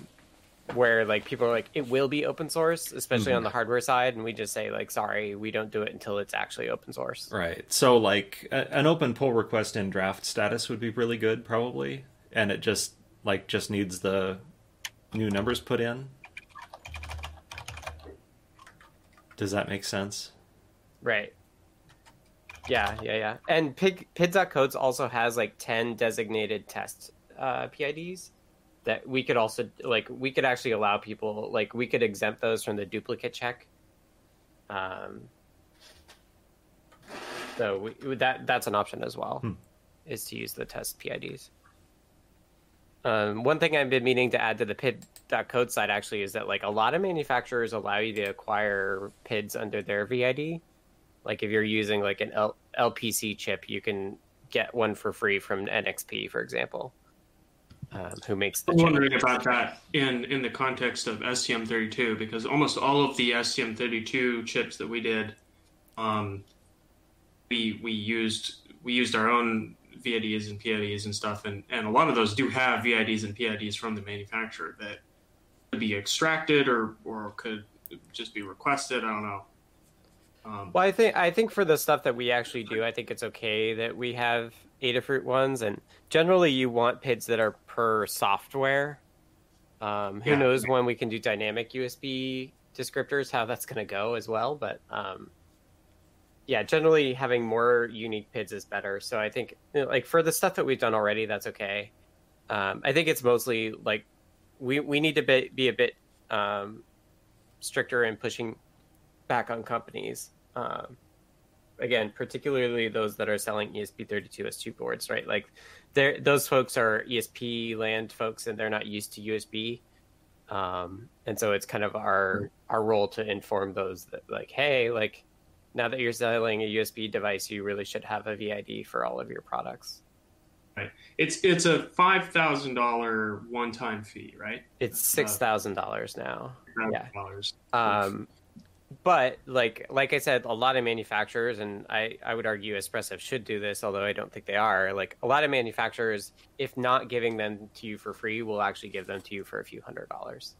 Speaker 5: where like people are like it will be open source, especially
Speaker 1: Mhm.
Speaker 5: on the hardware side, and we just say like sorry, we don't do it until it's actually open source.
Speaker 1: Right. So, like, a, an open pull request in draft status would be really good, probably, and it just like just needs the new numbers put in. Does that make sense?
Speaker 5: Right. Yeah, yeah, yeah. And Pig Pid.codes also has like ten designated test uh, PIDs that we could also like we could actually allow people like we could exempt those from the duplicate check. Um, so we, that that's an option as well,
Speaker 1: Hmm.
Speaker 5: is to use the test PIDs. Um, one thing I've been meaning to add to the PID.code side actually is that like a lot of manufacturers allow you to acquire PIDs under their VID. Like if you're using like an L- LPC chip, you can get one for free from NXP, for example, um, who makes the
Speaker 10: I'm wondering about that in in the context of STM32 because almost all of the STM32 chips that we did, um, we we used we used our own VIDs and PIDs and stuff, and and a lot of those do have VIDs and PIDs from the manufacturer that could be extracted or or could just be requested. I don't know. Um,
Speaker 5: Well, I think I think for the stuff that we actually do, I think it's okay that we have Adafruit ones, and generally you want PIDs that are per software. Um, who
Speaker 10: Yeah.
Speaker 5: knows when we can do dynamic USB descriptors, how that's going to go as well, but um, yeah, generally having more unique PIDs is better. So I think you know, like for the stuff that we've done already, that's okay. Um, I think it's mostly like we we need to be, be a bit um, stricter in pushing back on companies. Um, again, particularly those that are selling E ESP32S2 boards, right? Like, those folks are ESP land folks, and they're not used to USB. Um, and so it's kind of our our role to inform those that, like, hey, like, now that you're selling a USB device, you really should have a VID for all of your products. Right.
Speaker 10: It's it's a five thousand dollar one time fee, right?
Speaker 5: It's six thousand dollars now. Yeah.
Speaker 10: dollars.
Speaker 5: Um, but like like I said, a lot of manufacturers, and I I would argue Espressif should do this, although I don't think they are. Like a lot of manufacturers, if not giving them to you for free, will actually give them to you for a few hundred dollars.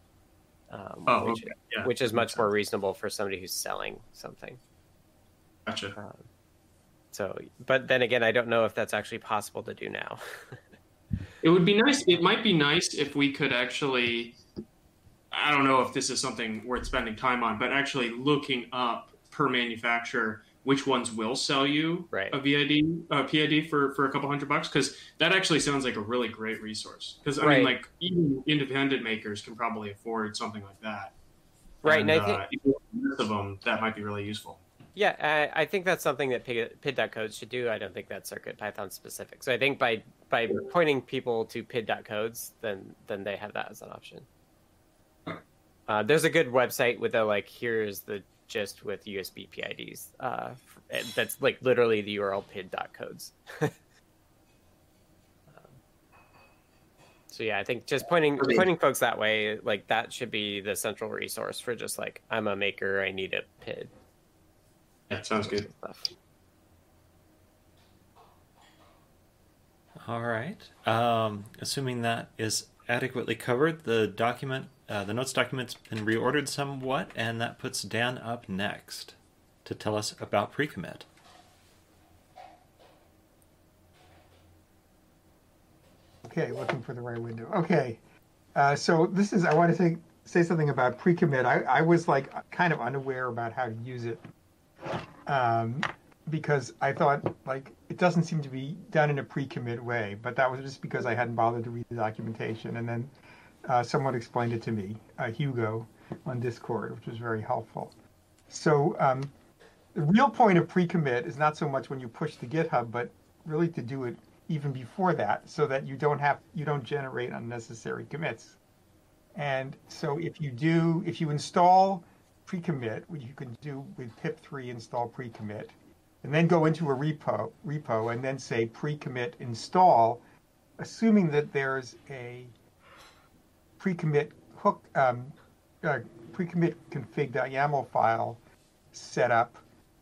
Speaker 5: Um,
Speaker 10: Oh,
Speaker 5: which,
Speaker 10: okay. Yeah,
Speaker 5: which is much more reasonable for somebody who's selling something.
Speaker 10: Gotcha.
Speaker 5: Um, so, but then again, I don't know if that's actually possible to do now.
Speaker 10: It would be nice. It might be nice if we could actually. I don't know if this is something worth spending time on, but actually looking up per manufacturer which ones will sell you
Speaker 5: Right.
Speaker 10: a VID, a PID for, for a couple hundred bucks, because that actually sounds like a really great resource. Because I mean, like even independent makers can probably afford something like that.
Speaker 5: Right,
Speaker 10: and,
Speaker 5: and I think-
Speaker 10: uh, most of them that might be really useful.
Speaker 5: Yeah, I, I think that's something that Pid- pid.codes should do. I don't think that's Circuit Python specific. So I think by by pointing people to pid.codes, then then they have that as an option. Uh, there's a good website with a like here's the gist with USB PIDs. Uh, that's like literally the URL pid.codes. um, so yeah, I think just pointing
Speaker 10: Okay.
Speaker 5: pointing folks that way, like that should be the central resource for just like I'm a maker, I need a PID.
Speaker 10: Yeah, sounds good.
Speaker 5: Stuff.
Speaker 1: All right. Um, assuming that is adequately covered, the document, uh, the notes document's been reordered somewhat, and that puts Dan up next to tell us about pre-commit.
Speaker 6: Okay, looking for the right window. Okay, uh, so this is I want to say say something about pre-commit. I, I was like kind of unaware about how to use it um, because I thought like it doesn't seem to be done in a pre-commit way, but that was just because I hadn't bothered to read the documentation, and then uh, someone explained it to me, uh, Hugo, on Discord, which was very helpful. So um, the real point of pre-commit is not so much when you push to GitHub, but really to do it even before that, so that you don't have you don't generate unnecessary commits. And so if you do, if you install pre-commit, which you can do with pip3 install pre-commit, and then go into a repo repo and then say pre-commit install, assuming that there's a pre-commit hook um, uh, pre-commit config.yaml file set up,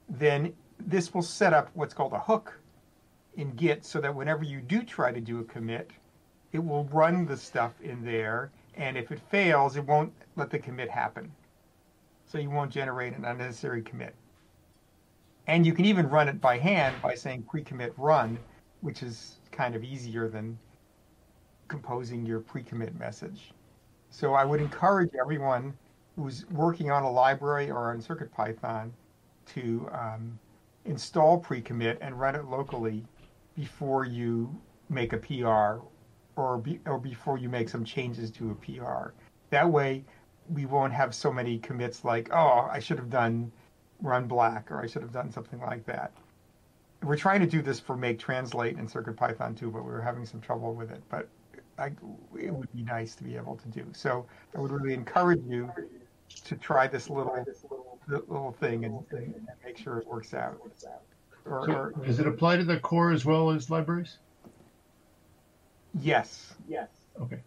Speaker 6: then this will set up what's called a hook in Git so that whenever you do try to do a commit, it will run the stuff in there, and if it fails, it won't let the commit happen. So you won't generate an unnecessary commit. And you can even run it by hand by saying pre-commit run, which is kind of easier than composing your pre-commit message. So I would encourage everyone who's working on a library or on CircuitPython to um, install pre-commit and run it locally before you make a PR or be, or before you make some changes to a PR. That way, we won't have so many commits like, oh, I should have done run black or I should have done something like that. We're trying to do this for make translate in CircuitPython too, but we were having some trouble with it. But I, it would be nice to be able to do. So I would really encourage you to try this little little thing and, and make sure it works out. Or,
Speaker 3: So
Speaker 6: or
Speaker 3: does it apply to the core as well as libraries?
Speaker 6: yes, yes.
Speaker 3: Okay.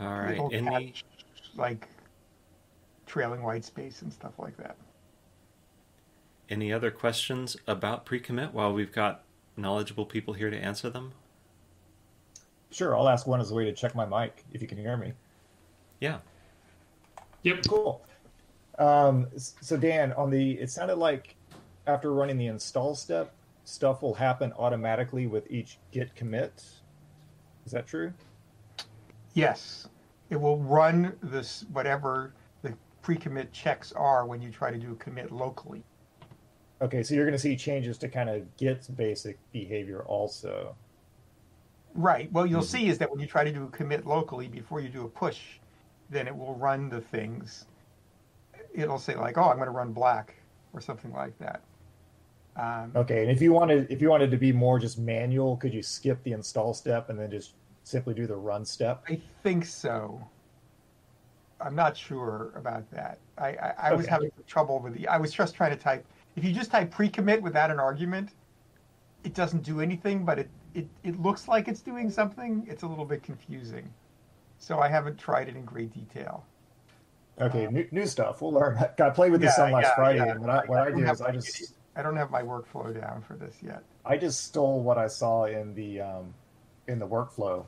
Speaker 1: All right.
Speaker 6: Little
Speaker 1: Any
Speaker 6: catch, like trailing white space and stuff like that.
Speaker 1: any other questions about pre-commit while we've got knowledgeable people here to answer them?
Speaker 11: Sure, I'll ask one as a way to check my mic if you can hear me.
Speaker 1: Yeah.
Speaker 10: Yep.
Speaker 11: Cool. Um, so Dan, on the it sounded like after running the install step, stuff will happen automatically with each git commit. Is that true?
Speaker 6: Yes, it will run this whatever the pre-commit checks are when you try to do a commit locally.
Speaker 11: Okay, so you're going to see changes to kind of Git's basic behavior also.
Speaker 6: Right. Well, you'll see is that when you try to do a commit locally before you do a push, then it will run the things. It'll say like, "Oh, I'm going to run black" or something like that. Um,
Speaker 11: Okay, and if you wanted if you wanted to be more just manual, could you skip the install step and then just simply do the run step?
Speaker 6: I think so. I'm not sure about that. I, I, I was having trouble with the. I was just trying to type. If you just type pre-commit without an argument, it doesn't do anything, but it, it, it looks like it's doing something. It's a little bit confusing. So I haven't tried it in great detail.
Speaker 11: Okay, new, new stuff. We'll learn. I played with this
Speaker 6: Yeah,
Speaker 11: some last
Speaker 6: yeah,
Speaker 11: Friday,
Speaker 6: yeah.
Speaker 11: and what I, what I
Speaker 6: don't
Speaker 11: do is I
Speaker 6: my-
Speaker 11: just
Speaker 6: I don't have my workflow down for this yet.
Speaker 11: I just stole what I saw in the um, in the workflow,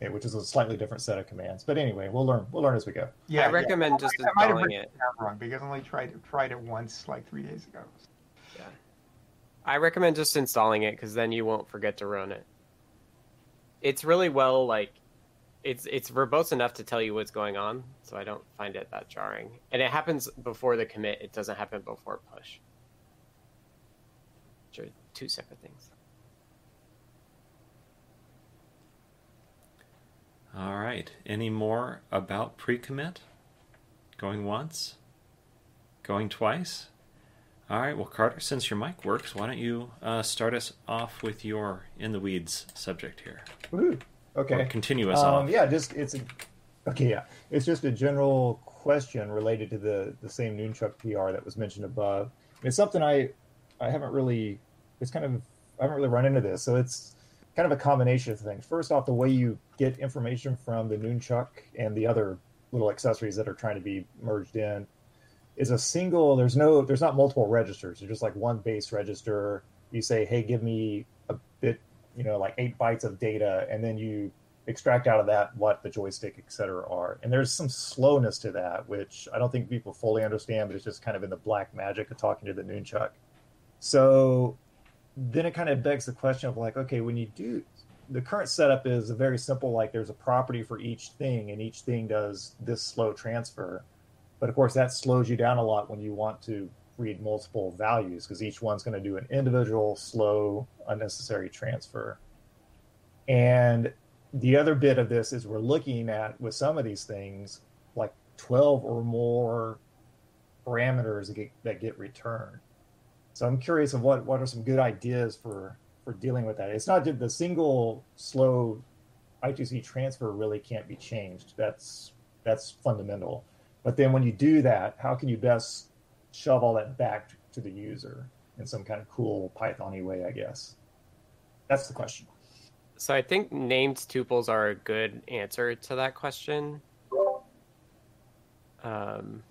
Speaker 11: eh, which is a slightly different set of commands. But anyway, we'll learn. We'll learn as we go.
Speaker 6: Yeah,
Speaker 5: I recommend just
Speaker 6: I might have
Speaker 5: installing it.
Speaker 6: wrong because I only tried tried it once like three days ago.
Speaker 5: I recommend just installing it because then you won't forget to run it. It's really well like it's it's verbose enough to tell you what's going on, so I don't find it that jarring. And it happens before the commit. It doesn't happen before push. Which are two separate things.
Speaker 1: All right. Any more about pre-commit? Going once? Going twice? All right. Well, Carter, since your mic works, why don't you uh, start us off with your in the weeds subject here?
Speaker 11: Woohoo. Okay.
Speaker 1: Or continue us
Speaker 11: um,
Speaker 1: off.
Speaker 11: Yeah, just it's a, okay. Yeah, it's just a general question related to the the same Noonchuck PR that was mentioned above. It's something I I haven't really. It's kind of I haven't really run into this, so it's kind of a combination of things. First off, the way you get information from the Noonchuck and the other little accessories that are trying to be merged in is a single. There's no. There's not multiple registers. There's just like one base register. You say, hey, give me a bit you know like eight bytes of data and then you extract out of that what the joystick et cetera are and there's some slowness to that which i don't think people fully understand but it's just kind of in the black magic of talking to the noonchuck so then it kind of begs the question of like okay when you do the current setup is a very simple like there's a property for each thing and each thing does this slow transfer but of course that slows you down a lot when you want to read multiple values because each one's going to do an individual slow unnecessary transfer. And the other bit of this is we're looking at with some of these things like 12 or more parameters that get, that get returned. So i'm curious of what what are some good ideas for for dealing with that. It's not just the single slow i2c transfer really can't be changed. That's that's fundamental but then when you do that how can you best shove all that back to the user in some kind of cool Pythony way, I guess. That's the question.
Speaker 5: So I think named tuples are a good answer to that question. Um,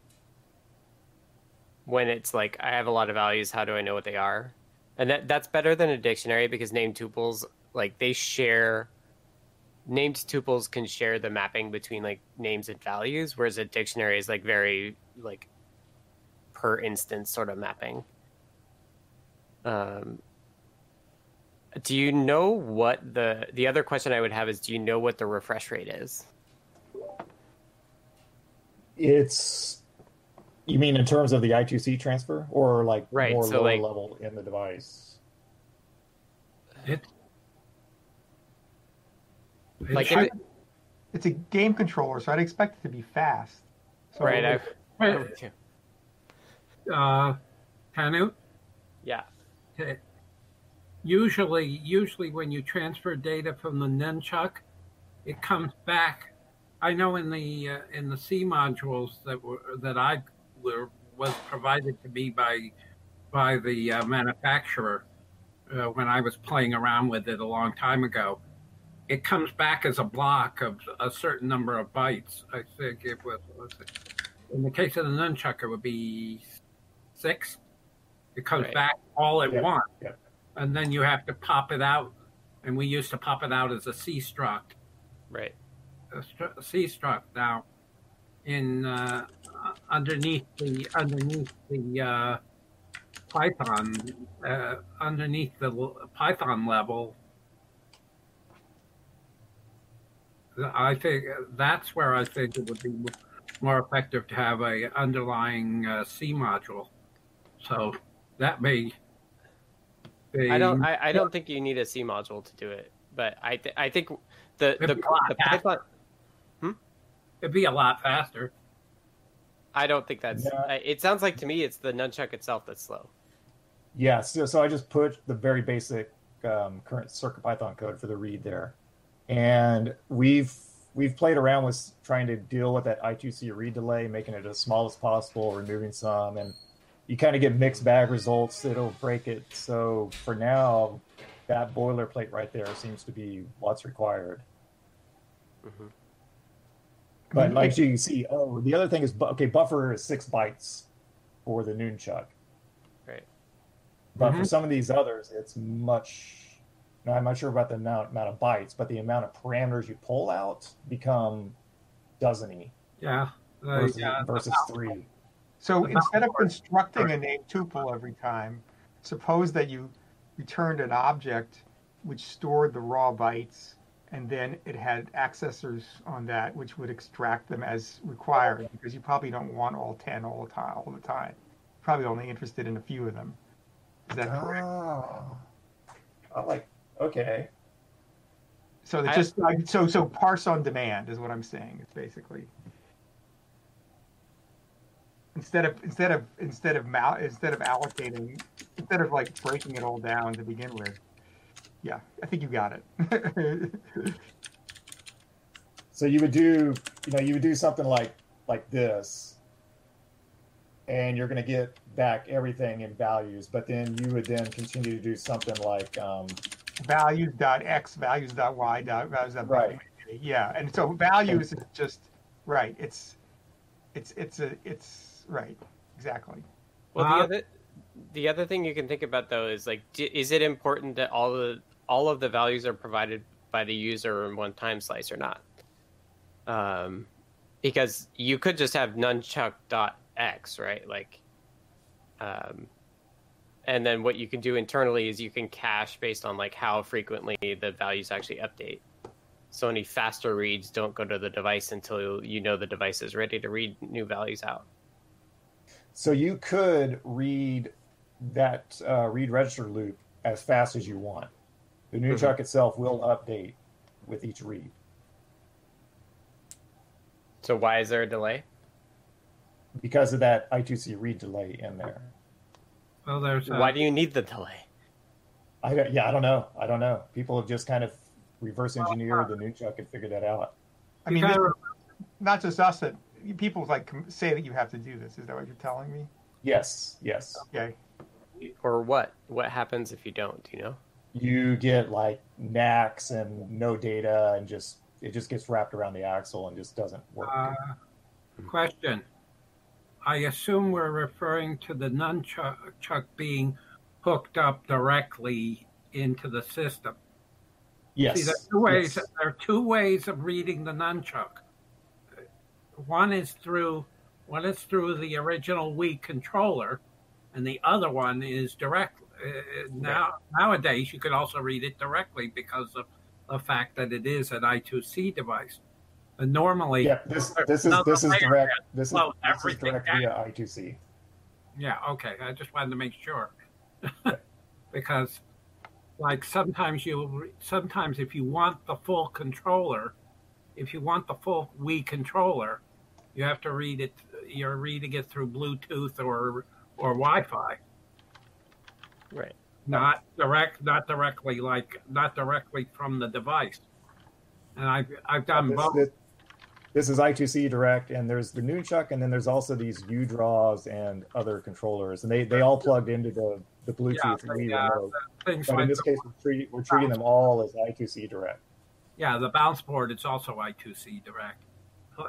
Speaker 5: when it's like I have a lot of values, how do I know what they are? And that that's better than a dictionary because named tuples like they share named tuples can share the mapping between like names and values, whereas a dictionary is like very like per instance sort of mapping. Um, do you know what the the other question I would have is do you know what the refresh rate is?
Speaker 11: It's you mean in terms of the I2C transfer or like
Speaker 5: Right,
Speaker 11: more
Speaker 5: so,
Speaker 11: lower
Speaker 5: like-
Speaker 11: level in the device?
Speaker 12: It, it
Speaker 5: Like if it,
Speaker 6: It's a game controller, so I'd expect it to be fast. So
Speaker 5: right, I, I
Speaker 12: Right.
Speaker 5: would too.
Speaker 12: uh, Canute,
Speaker 5: yeah.
Speaker 12: uh, usually, usually when you transfer data from the nunchuck, it comes back. I know in the uh, in the C modules that were that I were was provided to me by by the uh, manufacturer uh, when I was playing around with it a long time ago. It comes back as a block of a certain number of bytes. I think it was, was it, in the case of the nunchuck, it would be six. It comes
Speaker 5: Right.
Speaker 12: back all at
Speaker 11: Yep,
Speaker 12: once,
Speaker 11: yep.
Speaker 12: and then you have to pop it out. And we used to pop it out as a C struct.
Speaker 5: Right.
Speaker 12: A stru- C struct. Now, in uh, underneath the underneath the uh, Python, uh, underneath the l- Python level, I think that's where I think it would be more effective to have a underlying uh, C module. So that may. Be,
Speaker 5: I don't I, I don't think you need a C module to do it, but I th- I think the the,
Speaker 12: It'd be a lot
Speaker 5: the
Speaker 12: faster.
Speaker 5: Python
Speaker 12: It'd be a lot faster.
Speaker 5: I don't think that's
Speaker 11: Yeah.
Speaker 5: It sounds like to me it's the nunchuck itself that's slow.
Speaker 11: Yeah, so, so I just put the very basic um, current CircuitPython code for the read there, and we've we've played around with trying to deal with that I2C read delay, making it as small as possible, removing some, and you kind of get mixed bag results. It'll break it. So for now, that boilerplate right there seems to be what's required. But like you see, oh, the other thing is okay. Buffer is six bytes for the Noonchuck,
Speaker 5: Right.
Speaker 11: but for
Speaker 12: Mhm.
Speaker 11: some of these others, it's much. Now I'm not sure about the amount amount of bytes, but the amount of parameters you pull out become dozeny
Speaker 12: Yeah. Uh,
Speaker 11: versus,
Speaker 12: yeah.
Speaker 11: versus three.
Speaker 6: So
Speaker 12: About
Speaker 6: instead of
Speaker 12: four.
Speaker 6: constructing a named tuple every time, suppose that you returned an object which stored the raw bytes, and then it had accessors on that which would extract them as required, because you probably don't want all ten all the time. All the time, probably only interested in a few of them. Is that correct?
Speaker 11: Oh, I like okay.
Speaker 6: So it's just like so so parse on demand is what I'm saying. It's basically instead of instead of instead of mal- instead of allocating instead of like breaking it all down to begin with. Yeah, I think you got it.
Speaker 11: So you would do, you know, you would do something like like this, and you're going to get back everything in values. But then you would then continue to do something like, um,
Speaker 6: values dot x values dot y dot values dot
Speaker 11: Right.
Speaker 6: yeah and so values is just right it's it's it's a it's right exactly
Speaker 5: Well,
Speaker 12: Uh,
Speaker 5: the other the other thing you can think about though is like, is it important that all the all of the values are provided by the user in one time slice or not? Um, because you could just have nunchuck dot x, right? Like, um, and then what you can do internally is you can cache based on like how frequently the values actually update. So any faster reads don't go to the device until you know the device is ready to read new values out.
Speaker 11: so you could read that uh, read register loop as fast as you want. The new chuck itself will update with each read
Speaker 5: So why is there a delay?
Speaker 11: because of that I2C read delay in there.
Speaker 12: Well, there's. Uh,
Speaker 5: Why do you need the delay?
Speaker 11: I don't- yeah, I don't know. I don't know. People have just kind of reverse engineered the new chuck and figured that out.
Speaker 6: i mean this, not just us that people like say that you have to do this is that what you're telling me
Speaker 11: Yes, yes.
Speaker 6: okay
Speaker 5: Or what? What happens if you don't? Do you know?
Speaker 11: you get like NACKs and no data and just it just gets wrapped around the axle and just doesn't work.
Speaker 12: Uh, question. I assume we're referring to the nunchuck being hooked up directly into the system.
Speaker 11: yes.
Speaker 12: See, there are two ways.
Speaker 11: yes.
Speaker 12: There are two ways of reading the nunchuck. One is through one is through the original Wii controller, and the other one is direct. Uh, now nowadays, you can also read it directly because of the fact that it is an I2C device. But normally,
Speaker 11: Yeah, this this is this is direct. This is,
Speaker 12: slows
Speaker 11: this is direct
Speaker 12: down.
Speaker 11: via I2C.
Speaker 12: Yeah, okay. I just wanted to make sure. because like sometimes you sometimes if you want the full controller, if you want the full Wii controller, you have to read it you're reading it through Bluetooth or or Wi-Fi.
Speaker 5: Right.
Speaker 12: Not direct not directly like not directly from the device. And I've I've done
Speaker 11: This,
Speaker 12: both.
Speaker 11: this, this is I2C direct, and there's the Noonchuck, and then there's also these uDraws and other controllers, and they they all plugged into the the Bluetooth
Speaker 12: Yeah,
Speaker 11: Wii
Speaker 12: yeah,
Speaker 11: remote. But in this case, we're, treat, we're treating them all as I2C direct.
Speaker 12: Yeah, the balance board it's also I2C direct. Uh,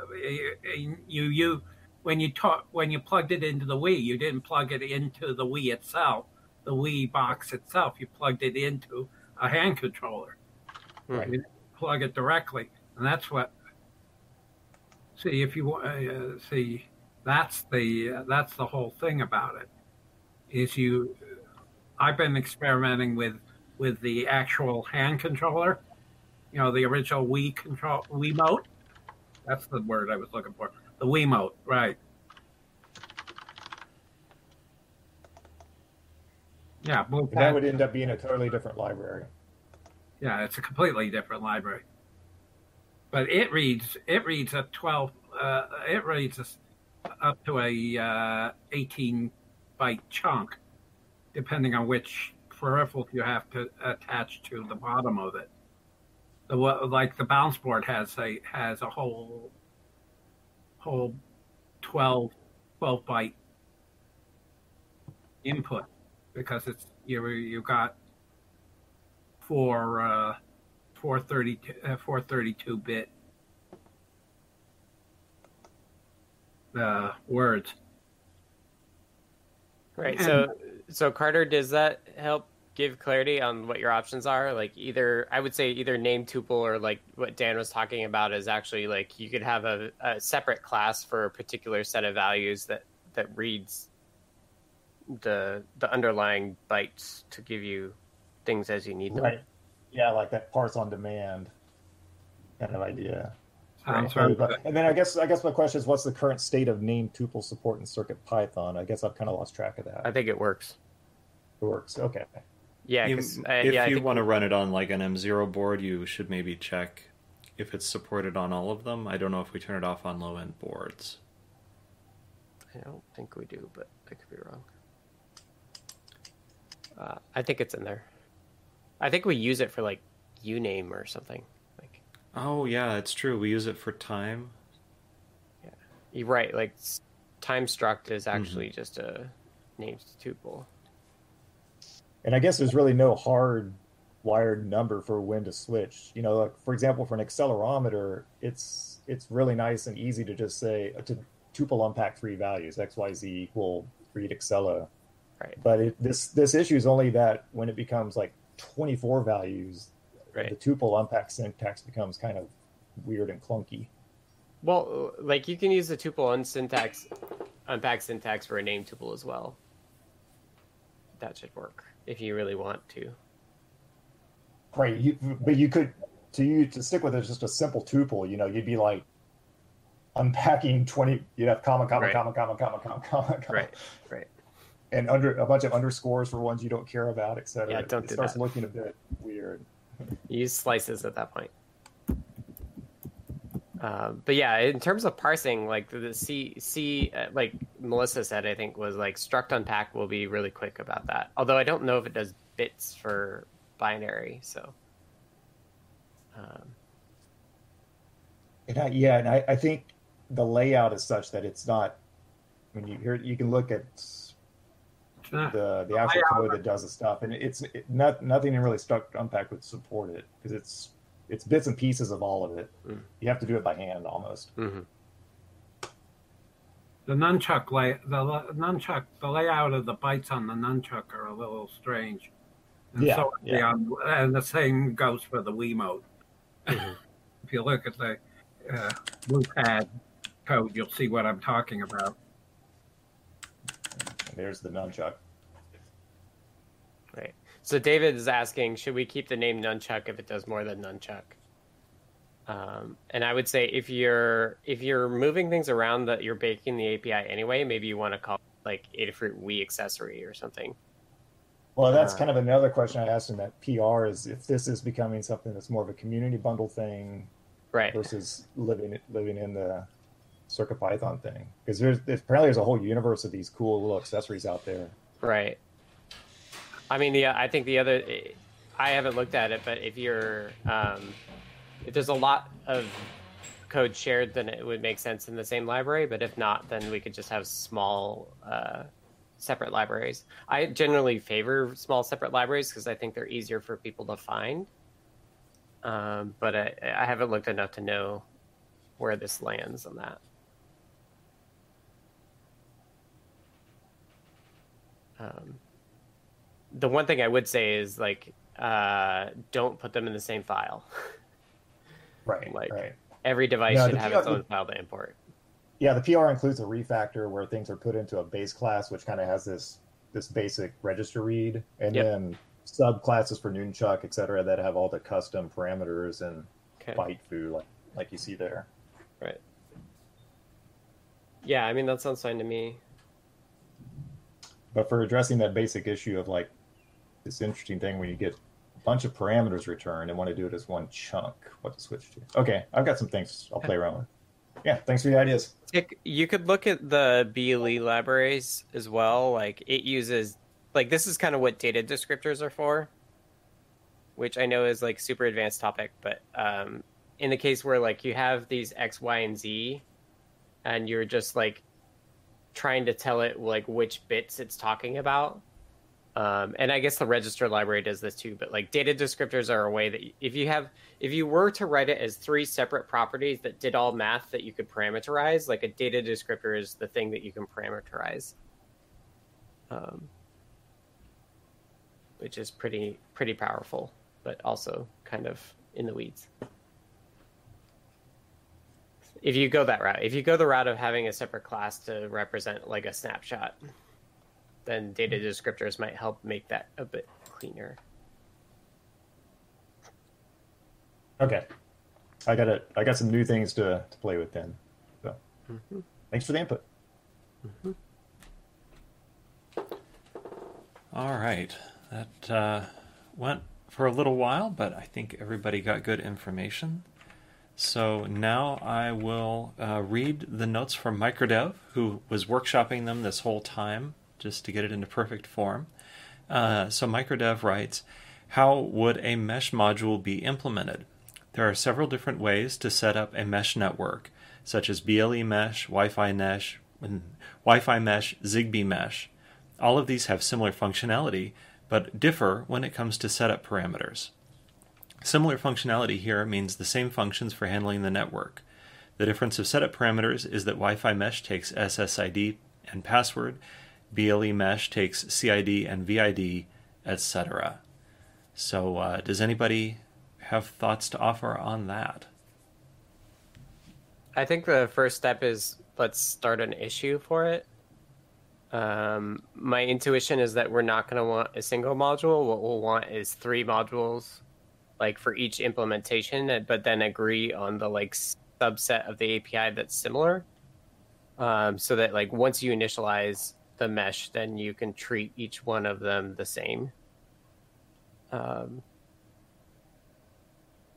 Speaker 12: you you when you talk when you plugged it into the Wii, you didn't plug it into the Wii itself, the Wii box itself. You plugged it into a hand controller.
Speaker 11: Right.
Speaker 12: You plug it directly, and that's what. See if you wa- uh, see, that's the uh, that's the whole thing about it. Is you, I've been experimenting with with the actual hand controller you know, the original Wii control Wiimote. That's the word I was looking for. The Wiimote, right? Yeah,
Speaker 11: that would end up being a totally different library.
Speaker 12: Yeah, it's a completely different library. But it reads it reads a twelve. Uh, it reads a up to a uh, eighteen byte chunk, depending on which peripheral you have to attach to the bottom of it. The like the balance board has a has a whole whole 12, 12 byte input because it's you you got four uh, 432 uh, 432 bit uh, words.
Speaker 5: Right.
Speaker 12: And-
Speaker 5: So, so Carter, does that help give clarity on what your options are? Like either, I would say either name tuple or like what Dan was talking about is actually like you could have a, a separate class for a particular set of values that that reads the the underlying bytes to give you things as you need them.
Speaker 11: Right. Yeah, like that parse on demand kind of idea.
Speaker 12: Sounds
Speaker 11: Right.
Speaker 12: very.
Speaker 11: And then I guess I guess my question is, what's the current state of name tuple support in Circuit Python? I guess I've kind of lost track of that.
Speaker 5: I think it works.
Speaker 11: It works. Okay.
Speaker 5: Yeah,
Speaker 1: You-
Speaker 5: 'cause, uh,
Speaker 1: if
Speaker 5: yeah,
Speaker 1: you want to run it on like an M0 board, you should maybe check if it's supported on all of them. I don't know if we turn it off on low end boards.
Speaker 5: I don't think we do, but I could be wrong. Uh, I think it's in there. I think we use it for like uname or something. Like
Speaker 1: Oh yeah, it's true. We use it for time.
Speaker 5: you're right. Like time struct is actually just a named tuple.
Speaker 11: And I guess there's really no hard wired number for when to switch. You know, like for example, for an accelerometer, it's it's really nice and easy to just say uh, to tuple unpack three values x y z equal read accela.
Speaker 5: Right.
Speaker 11: But it, this this issue is only that when it becomes like 24 values,
Speaker 5: Right.
Speaker 11: the tuple unpack syntax becomes kind of weird and clunky.
Speaker 5: Well, like you can use the tuple on syntax, unpack syntax for a name tuple as well. That should work if you really want to.
Speaker 11: Right. You, but you could to you to stick with it, just a simple tuple. You know, you'd be like unpacking twenty. You'd have comma, comma,
Speaker 5: Right.
Speaker 11: comma, comma, comma, comma, comma, comma,
Speaker 5: Right. Right.
Speaker 11: And under a bunch of underscores for ones you don't care about, etc.
Speaker 5: Yeah, don't
Speaker 11: it
Speaker 5: do
Speaker 11: starts
Speaker 5: that.
Speaker 11: looking a bit weird.
Speaker 5: use slices at that point. Uh, but yeah, in terms of parsing, like the, C C, uh, like Melissa said, I think was like struct unpack will be really quick about that. Although I don't know if it does bits for binary. So um,
Speaker 11: And I, yeah, and I, I think the layout is such that it's not. When you hear, you can look at the the actual code that does the stuff, and it's it, not nothing in really struct unpack would support it because it's it's bits and pieces of all of it.
Speaker 5: Mm.
Speaker 11: You have to do it by hand almost.
Speaker 5: Mm-hmm.
Speaker 12: The nunchuck lay the nunchuck the layout of the bytes on the nunchuck are a little strange. And
Speaker 11: Yeah,
Speaker 12: so the,
Speaker 11: yeah.
Speaker 12: um, and the same goes for the Wiimote.
Speaker 5: Mm-hmm.
Speaker 12: if you look at the uh, Bluepad code, you'll see what I'm talking about.
Speaker 11: There's the nunchuck.
Speaker 5: right. So David is asking, should we keep the name nunchuck if it does more than nunchuck? Um, and I would say if you're if you're moving things around that you're baking the API anyway, maybe you want to call it like Adafruit Wii accessory or something.
Speaker 11: Well, that's
Speaker 5: Uh,
Speaker 11: kind of another question I asked in that PR is if this is becoming something that's more of a community bundle thing,
Speaker 5: right?
Speaker 11: Versus living living in the Circuit Python thing, because there's, there's apparently there's a whole universe of these cool little accessories out there.
Speaker 5: Right. I mean, the I think the other, I haven't looked at it, but if you're, um, if there's a lot of code shared, then it would make sense in the same library. But if not, then we could just have small, uh, separate libraries. I generally favor small separate libraries because I think they're easier for people to find. Um, but I, I haven't looked enough to know where this lands on that. Um, the one thing I would say is like, uh, don't put them in the same file.
Speaker 11: Right.
Speaker 5: like
Speaker 11: right.
Speaker 5: every device
Speaker 11: No,
Speaker 5: should have
Speaker 11: PR
Speaker 5: its own file to import.
Speaker 11: Yeah, the PR includes a refactor where things are put into a base class, which kind of has this this basic register read, and
Speaker 5: Yep.
Speaker 11: then subclasses for Nunchuck, et cetera, that have all the custom parameters and
Speaker 5: Okay.
Speaker 11: byte foo, like like you see there.
Speaker 5: Right. Yeah, I mean that sounds fine to me.
Speaker 11: But for addressing that basic issue of like this interesting thing when you get a bunch of parameters returned and want to do it as one chunk, what to switch to. Okay, I've got some things I'll play around with. Yeah, thanks for the ideas.
Speaker 5: Tick, you could look at the BLE libraries as well. Like it uses, like this is kind of what data descriptors are for, which I know is like super advanced topic. But um, in the case where like you have these X, Y, and Z, and you're just like trying to tell it like which bits it's talking about, Um, and I guess the register library does this too. But like data descriptors are a way that if you have if you were to write it as three separate properties that did all math that you could parameterize, like a data descriptor is the thing that you can parameterize. Um, which is pretty pretty powerful, but also kind of in the weeds. If you go that route, if you go the route of having a separate class to represent like a snapshot, then data descriptors might help make that a bit cleaner.
Speaker 11: Okay, I got it. I got some new things to, to play with then. So,
Speaker 5: mm-hmm.
Speaker 11: thanks for the input.
Speaker 5: Mm-hmm.
Speaker 1: All right, that uh, went for a little while, but I think everybody got good information. So now I will uh, read the notes from Microdev, who was workshopping them this whole time just to get it into perfect form. Uh, so Microdev writes, how would a mesh module be implemented? There are several different ways to set up a mesh network, such as BLE mesh, Wi-Fi mesh, Wi-Fi mesh, Zigbee mesh. All of these have similar functionality, but differ when it comes to setup parameters. Similar functionality here means the same functions for handling the network. The difference of setup parameters is that Wi-Fi mesh takes SSID and password, BLE mesh takes CID and VID, etc. So, uh, does anybody have thoughts to offer on that?
Speaker 5: I think the first step is let's start an issue for it. Um, my intuition is that we're not going to want a single module. What we'll want is three modules, like for each implementation, but then agree on the like subset of the API that's similar. Um, so that like once you initialize the mesh, then you can treat each one of them the same. Um,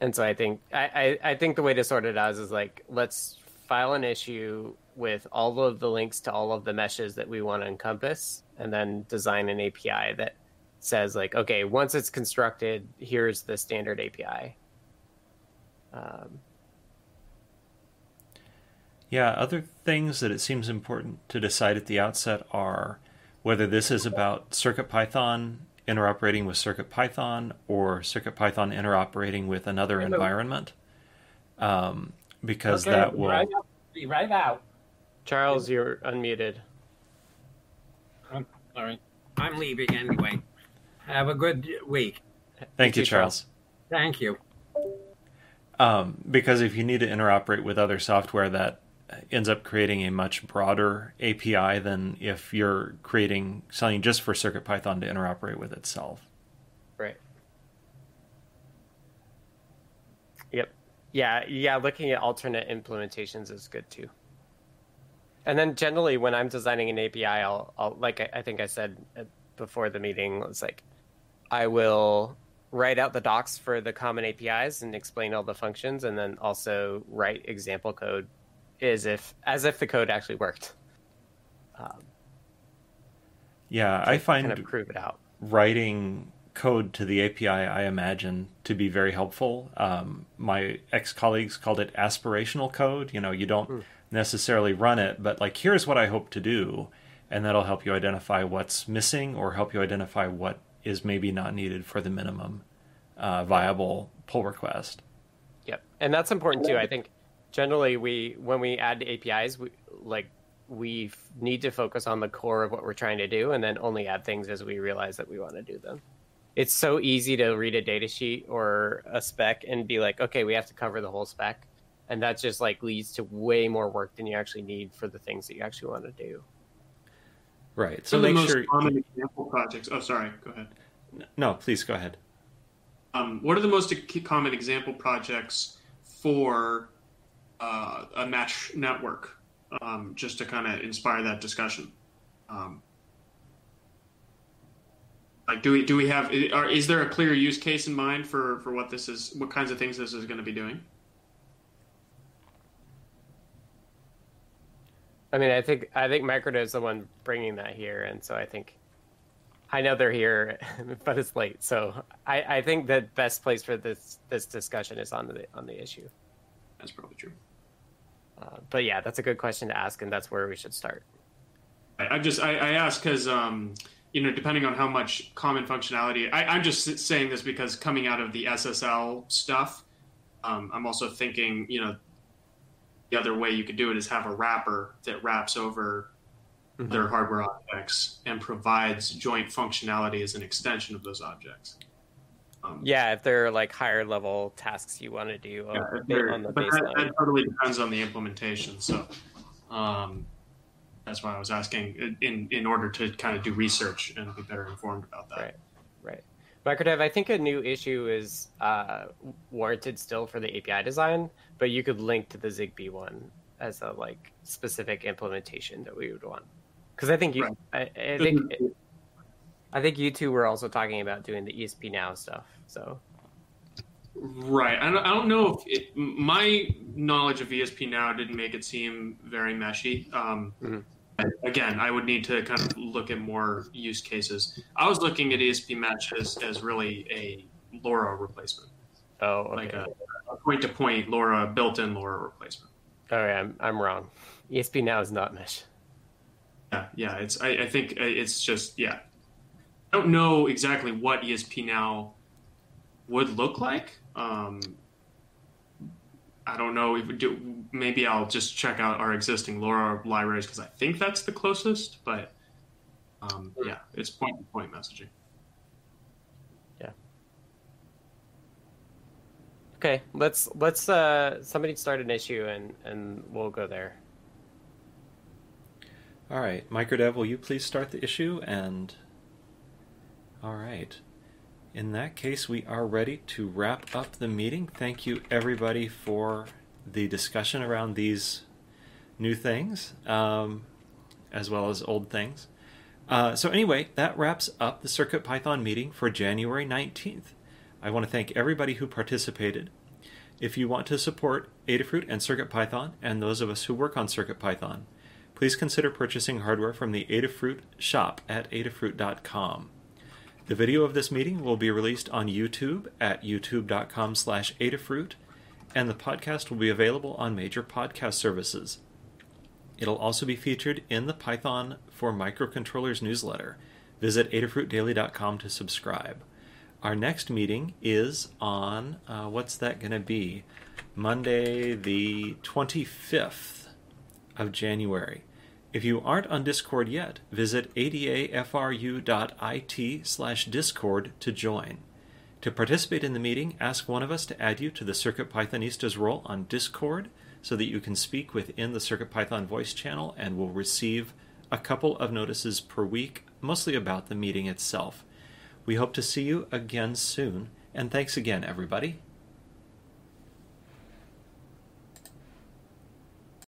Speaker 5: and so I think I, I, I think the way to sort it out is like let's file an issue with all of the links to all of the meshes that we want to encompass, and then design an API that says like, okay, once it's constructed, here's the standard API. Um,
Speaker 1: yeah, other things that it seems important to decide at the outset are whether this is about CircuitPython interoperating with CircuitPython or CircuitPython interoperating with another
Speaker 12: Hello.
Speaker 1: environment. Um, because
Speaker 12: Okay,
Speaker 1: that will.
Speaker 12: Right out. Be right out.
Speaker 5: Charles, you're unmuted.
Speaker 12: I'm sorry. I'm leaving anyway. Have a good week.
Speaker 1: Thank you, Charles.
Speaker 12: Thank you.
Speaker 1: Um, because if you need to interoperate with other software, that ends up creating a much broader API than if you're creating something just for CircuitPython to interoperate with itself.
Speaker 5: Right. Yep. Yeah, yeah, looking at alternate implementations is good too. And then generally when I'm designing an API, I'll, I'll like I, I think I said uh, before the meeting, it's like I will write out the docs for the common APIs and explain all the functions and then also write example code as if as if the code actually worked. Um,
Speaker 1: Yeah, I find
Speaker 5: kind of prove it out.
Speaker 1: writing code to the API, I imagine, to be very helpful. Um, my ex colleagues called it aspirational code. You know, you don't necessarily run it, but like, here's what I hope to do. And that'll help you identify what's missing or help you identify what is maybe not needed for the minimum uh, viable pull request.
Speaker 5: Yep, and that's important too. I think generally we when we add APIs, we like we f- need to focus on the core of what we're trying to do, and then only add things as we realize that we want to do them. It's so easy to read a data sheet or a spec and be like, okay, we have to cover the whole spec, and that just like leads to way more work than you actually need for the things that you actually want to do.
Speaker 1: Right. So
Speaker 10: Some of the
Speaker 1: make
Speaker 10: most
Speaker 1: sure.
Speaker 10: common example projects. Oh, sorry. Go ahead.
Speaker 1: No, please go ahead.
Speaker 10: Um, what are the most common example projects for uh, a mesh network? Um, just to kind of inspire that discussion. Um, like, do we do we have? Are, is there a clear use case in mind for for what this is? What kinds of things this is going to be doing?
Speaker 5: I mean, I think I think Microdev is the one bringing that here, and so I think I know they're here, but it's late. So I, I think the best place for this this discussion is on the on the issue.
Speaker 10: That's probably true.
Speaker 5: Uh, but yeah, that's a good question to ask, and that's where we should start.
Speaker 10: I, I just I, I ask because um, you know, depending on how much common functionality, I, I'm just saying this because coming out of the SSL stuff, um, I'm also thinking, you know, the other way you could do it is have a wrapper that wraps over
Speaker 5: Mm-hmm.
Speaker 10: their hardware objects and provides joint functionality as an extension of those objects. Um,
Speaker 5: Yeah, if there are like higher level tasks you want to do
Speaker 10: yeah,
Speaker 5: on,
Speaker 10: if they're-
Speaker 5: on the
Speaker 10: but that,
Speaker 5: baseline.
Speaker 10: that totally depends on the implementation. So um, that's why I was asking in in order to kind of do research and be better informed about that.
Speaker 5: Right, right. Microdev, I think a new issue is uh, warranted still for the API design, but you could link to the Zigbee one as a like specific implementation that we would want. Because I think you, I, I think, I think you two were also talking about doing the ESP now stuff. So
Speaker 10: Right. I don't, I don't know if it, my knowledge of ESP now didn't make it seem very meshy. Um, Again, I would need to kind of look at more use cases. I was looking at ESP Mesh as, as really a LoRa replacement.
Speaker 5: Oh, okay.
Speaker 10: Like a point to point LoRa, built in LoRa replacement.
Speaker 5: oh yeah, I'm, I'm wrong. ESP now is not mesh.
Speaker 10: Yeah, yeah. It's I, I think uh, it's just yeah. I don't know exactly what ESP now would look like. Um, I don't know. If we do, maybe I'll just check out our existing LoRa libraries because I think that's the closest. But um, yeah, it's point to point messaging. Yeah.
Speaker 5: Okay, let's let's uh somebody start an issue and and we'll go there.
Speaker 1: All right, Microdev, will you please start the issue? And all right, in that case, we are ready to wrap up the meeting. Thank you, everybody, for the discussion around these new things, um, as well as old things. Uh, so anyway, that wraps up the Circuit Python meeting for January 19th. I want to thank everybody who participated. If you want to support Adafruit and CircuitPython and those of us who work on CircuitPython, please consider purchasing hardware from the Adafruit shop at adafruit.com. The video of this meeting will be released on YouTube at youtube.com slash Adafruit, and the podcast will be available on major podcast services. It'll also be featured in the Python for Microcontrollers newsletter. Visit adafruitdaily.com to subscribe. Our next meeting is on, uh, what's that going to be? Monday, the 25th of January. If you aren't on Discord yet, visit adafru.it slash discord to join. To participate in the meeting, ask one of us to add you to the CircuitPythonistas role on Discord so that you can speak within the CircuitPython voice channel and will receive a couple of notices per week, mostly about the meeting itself. We hope to see you again soon, and thanks again, everybody.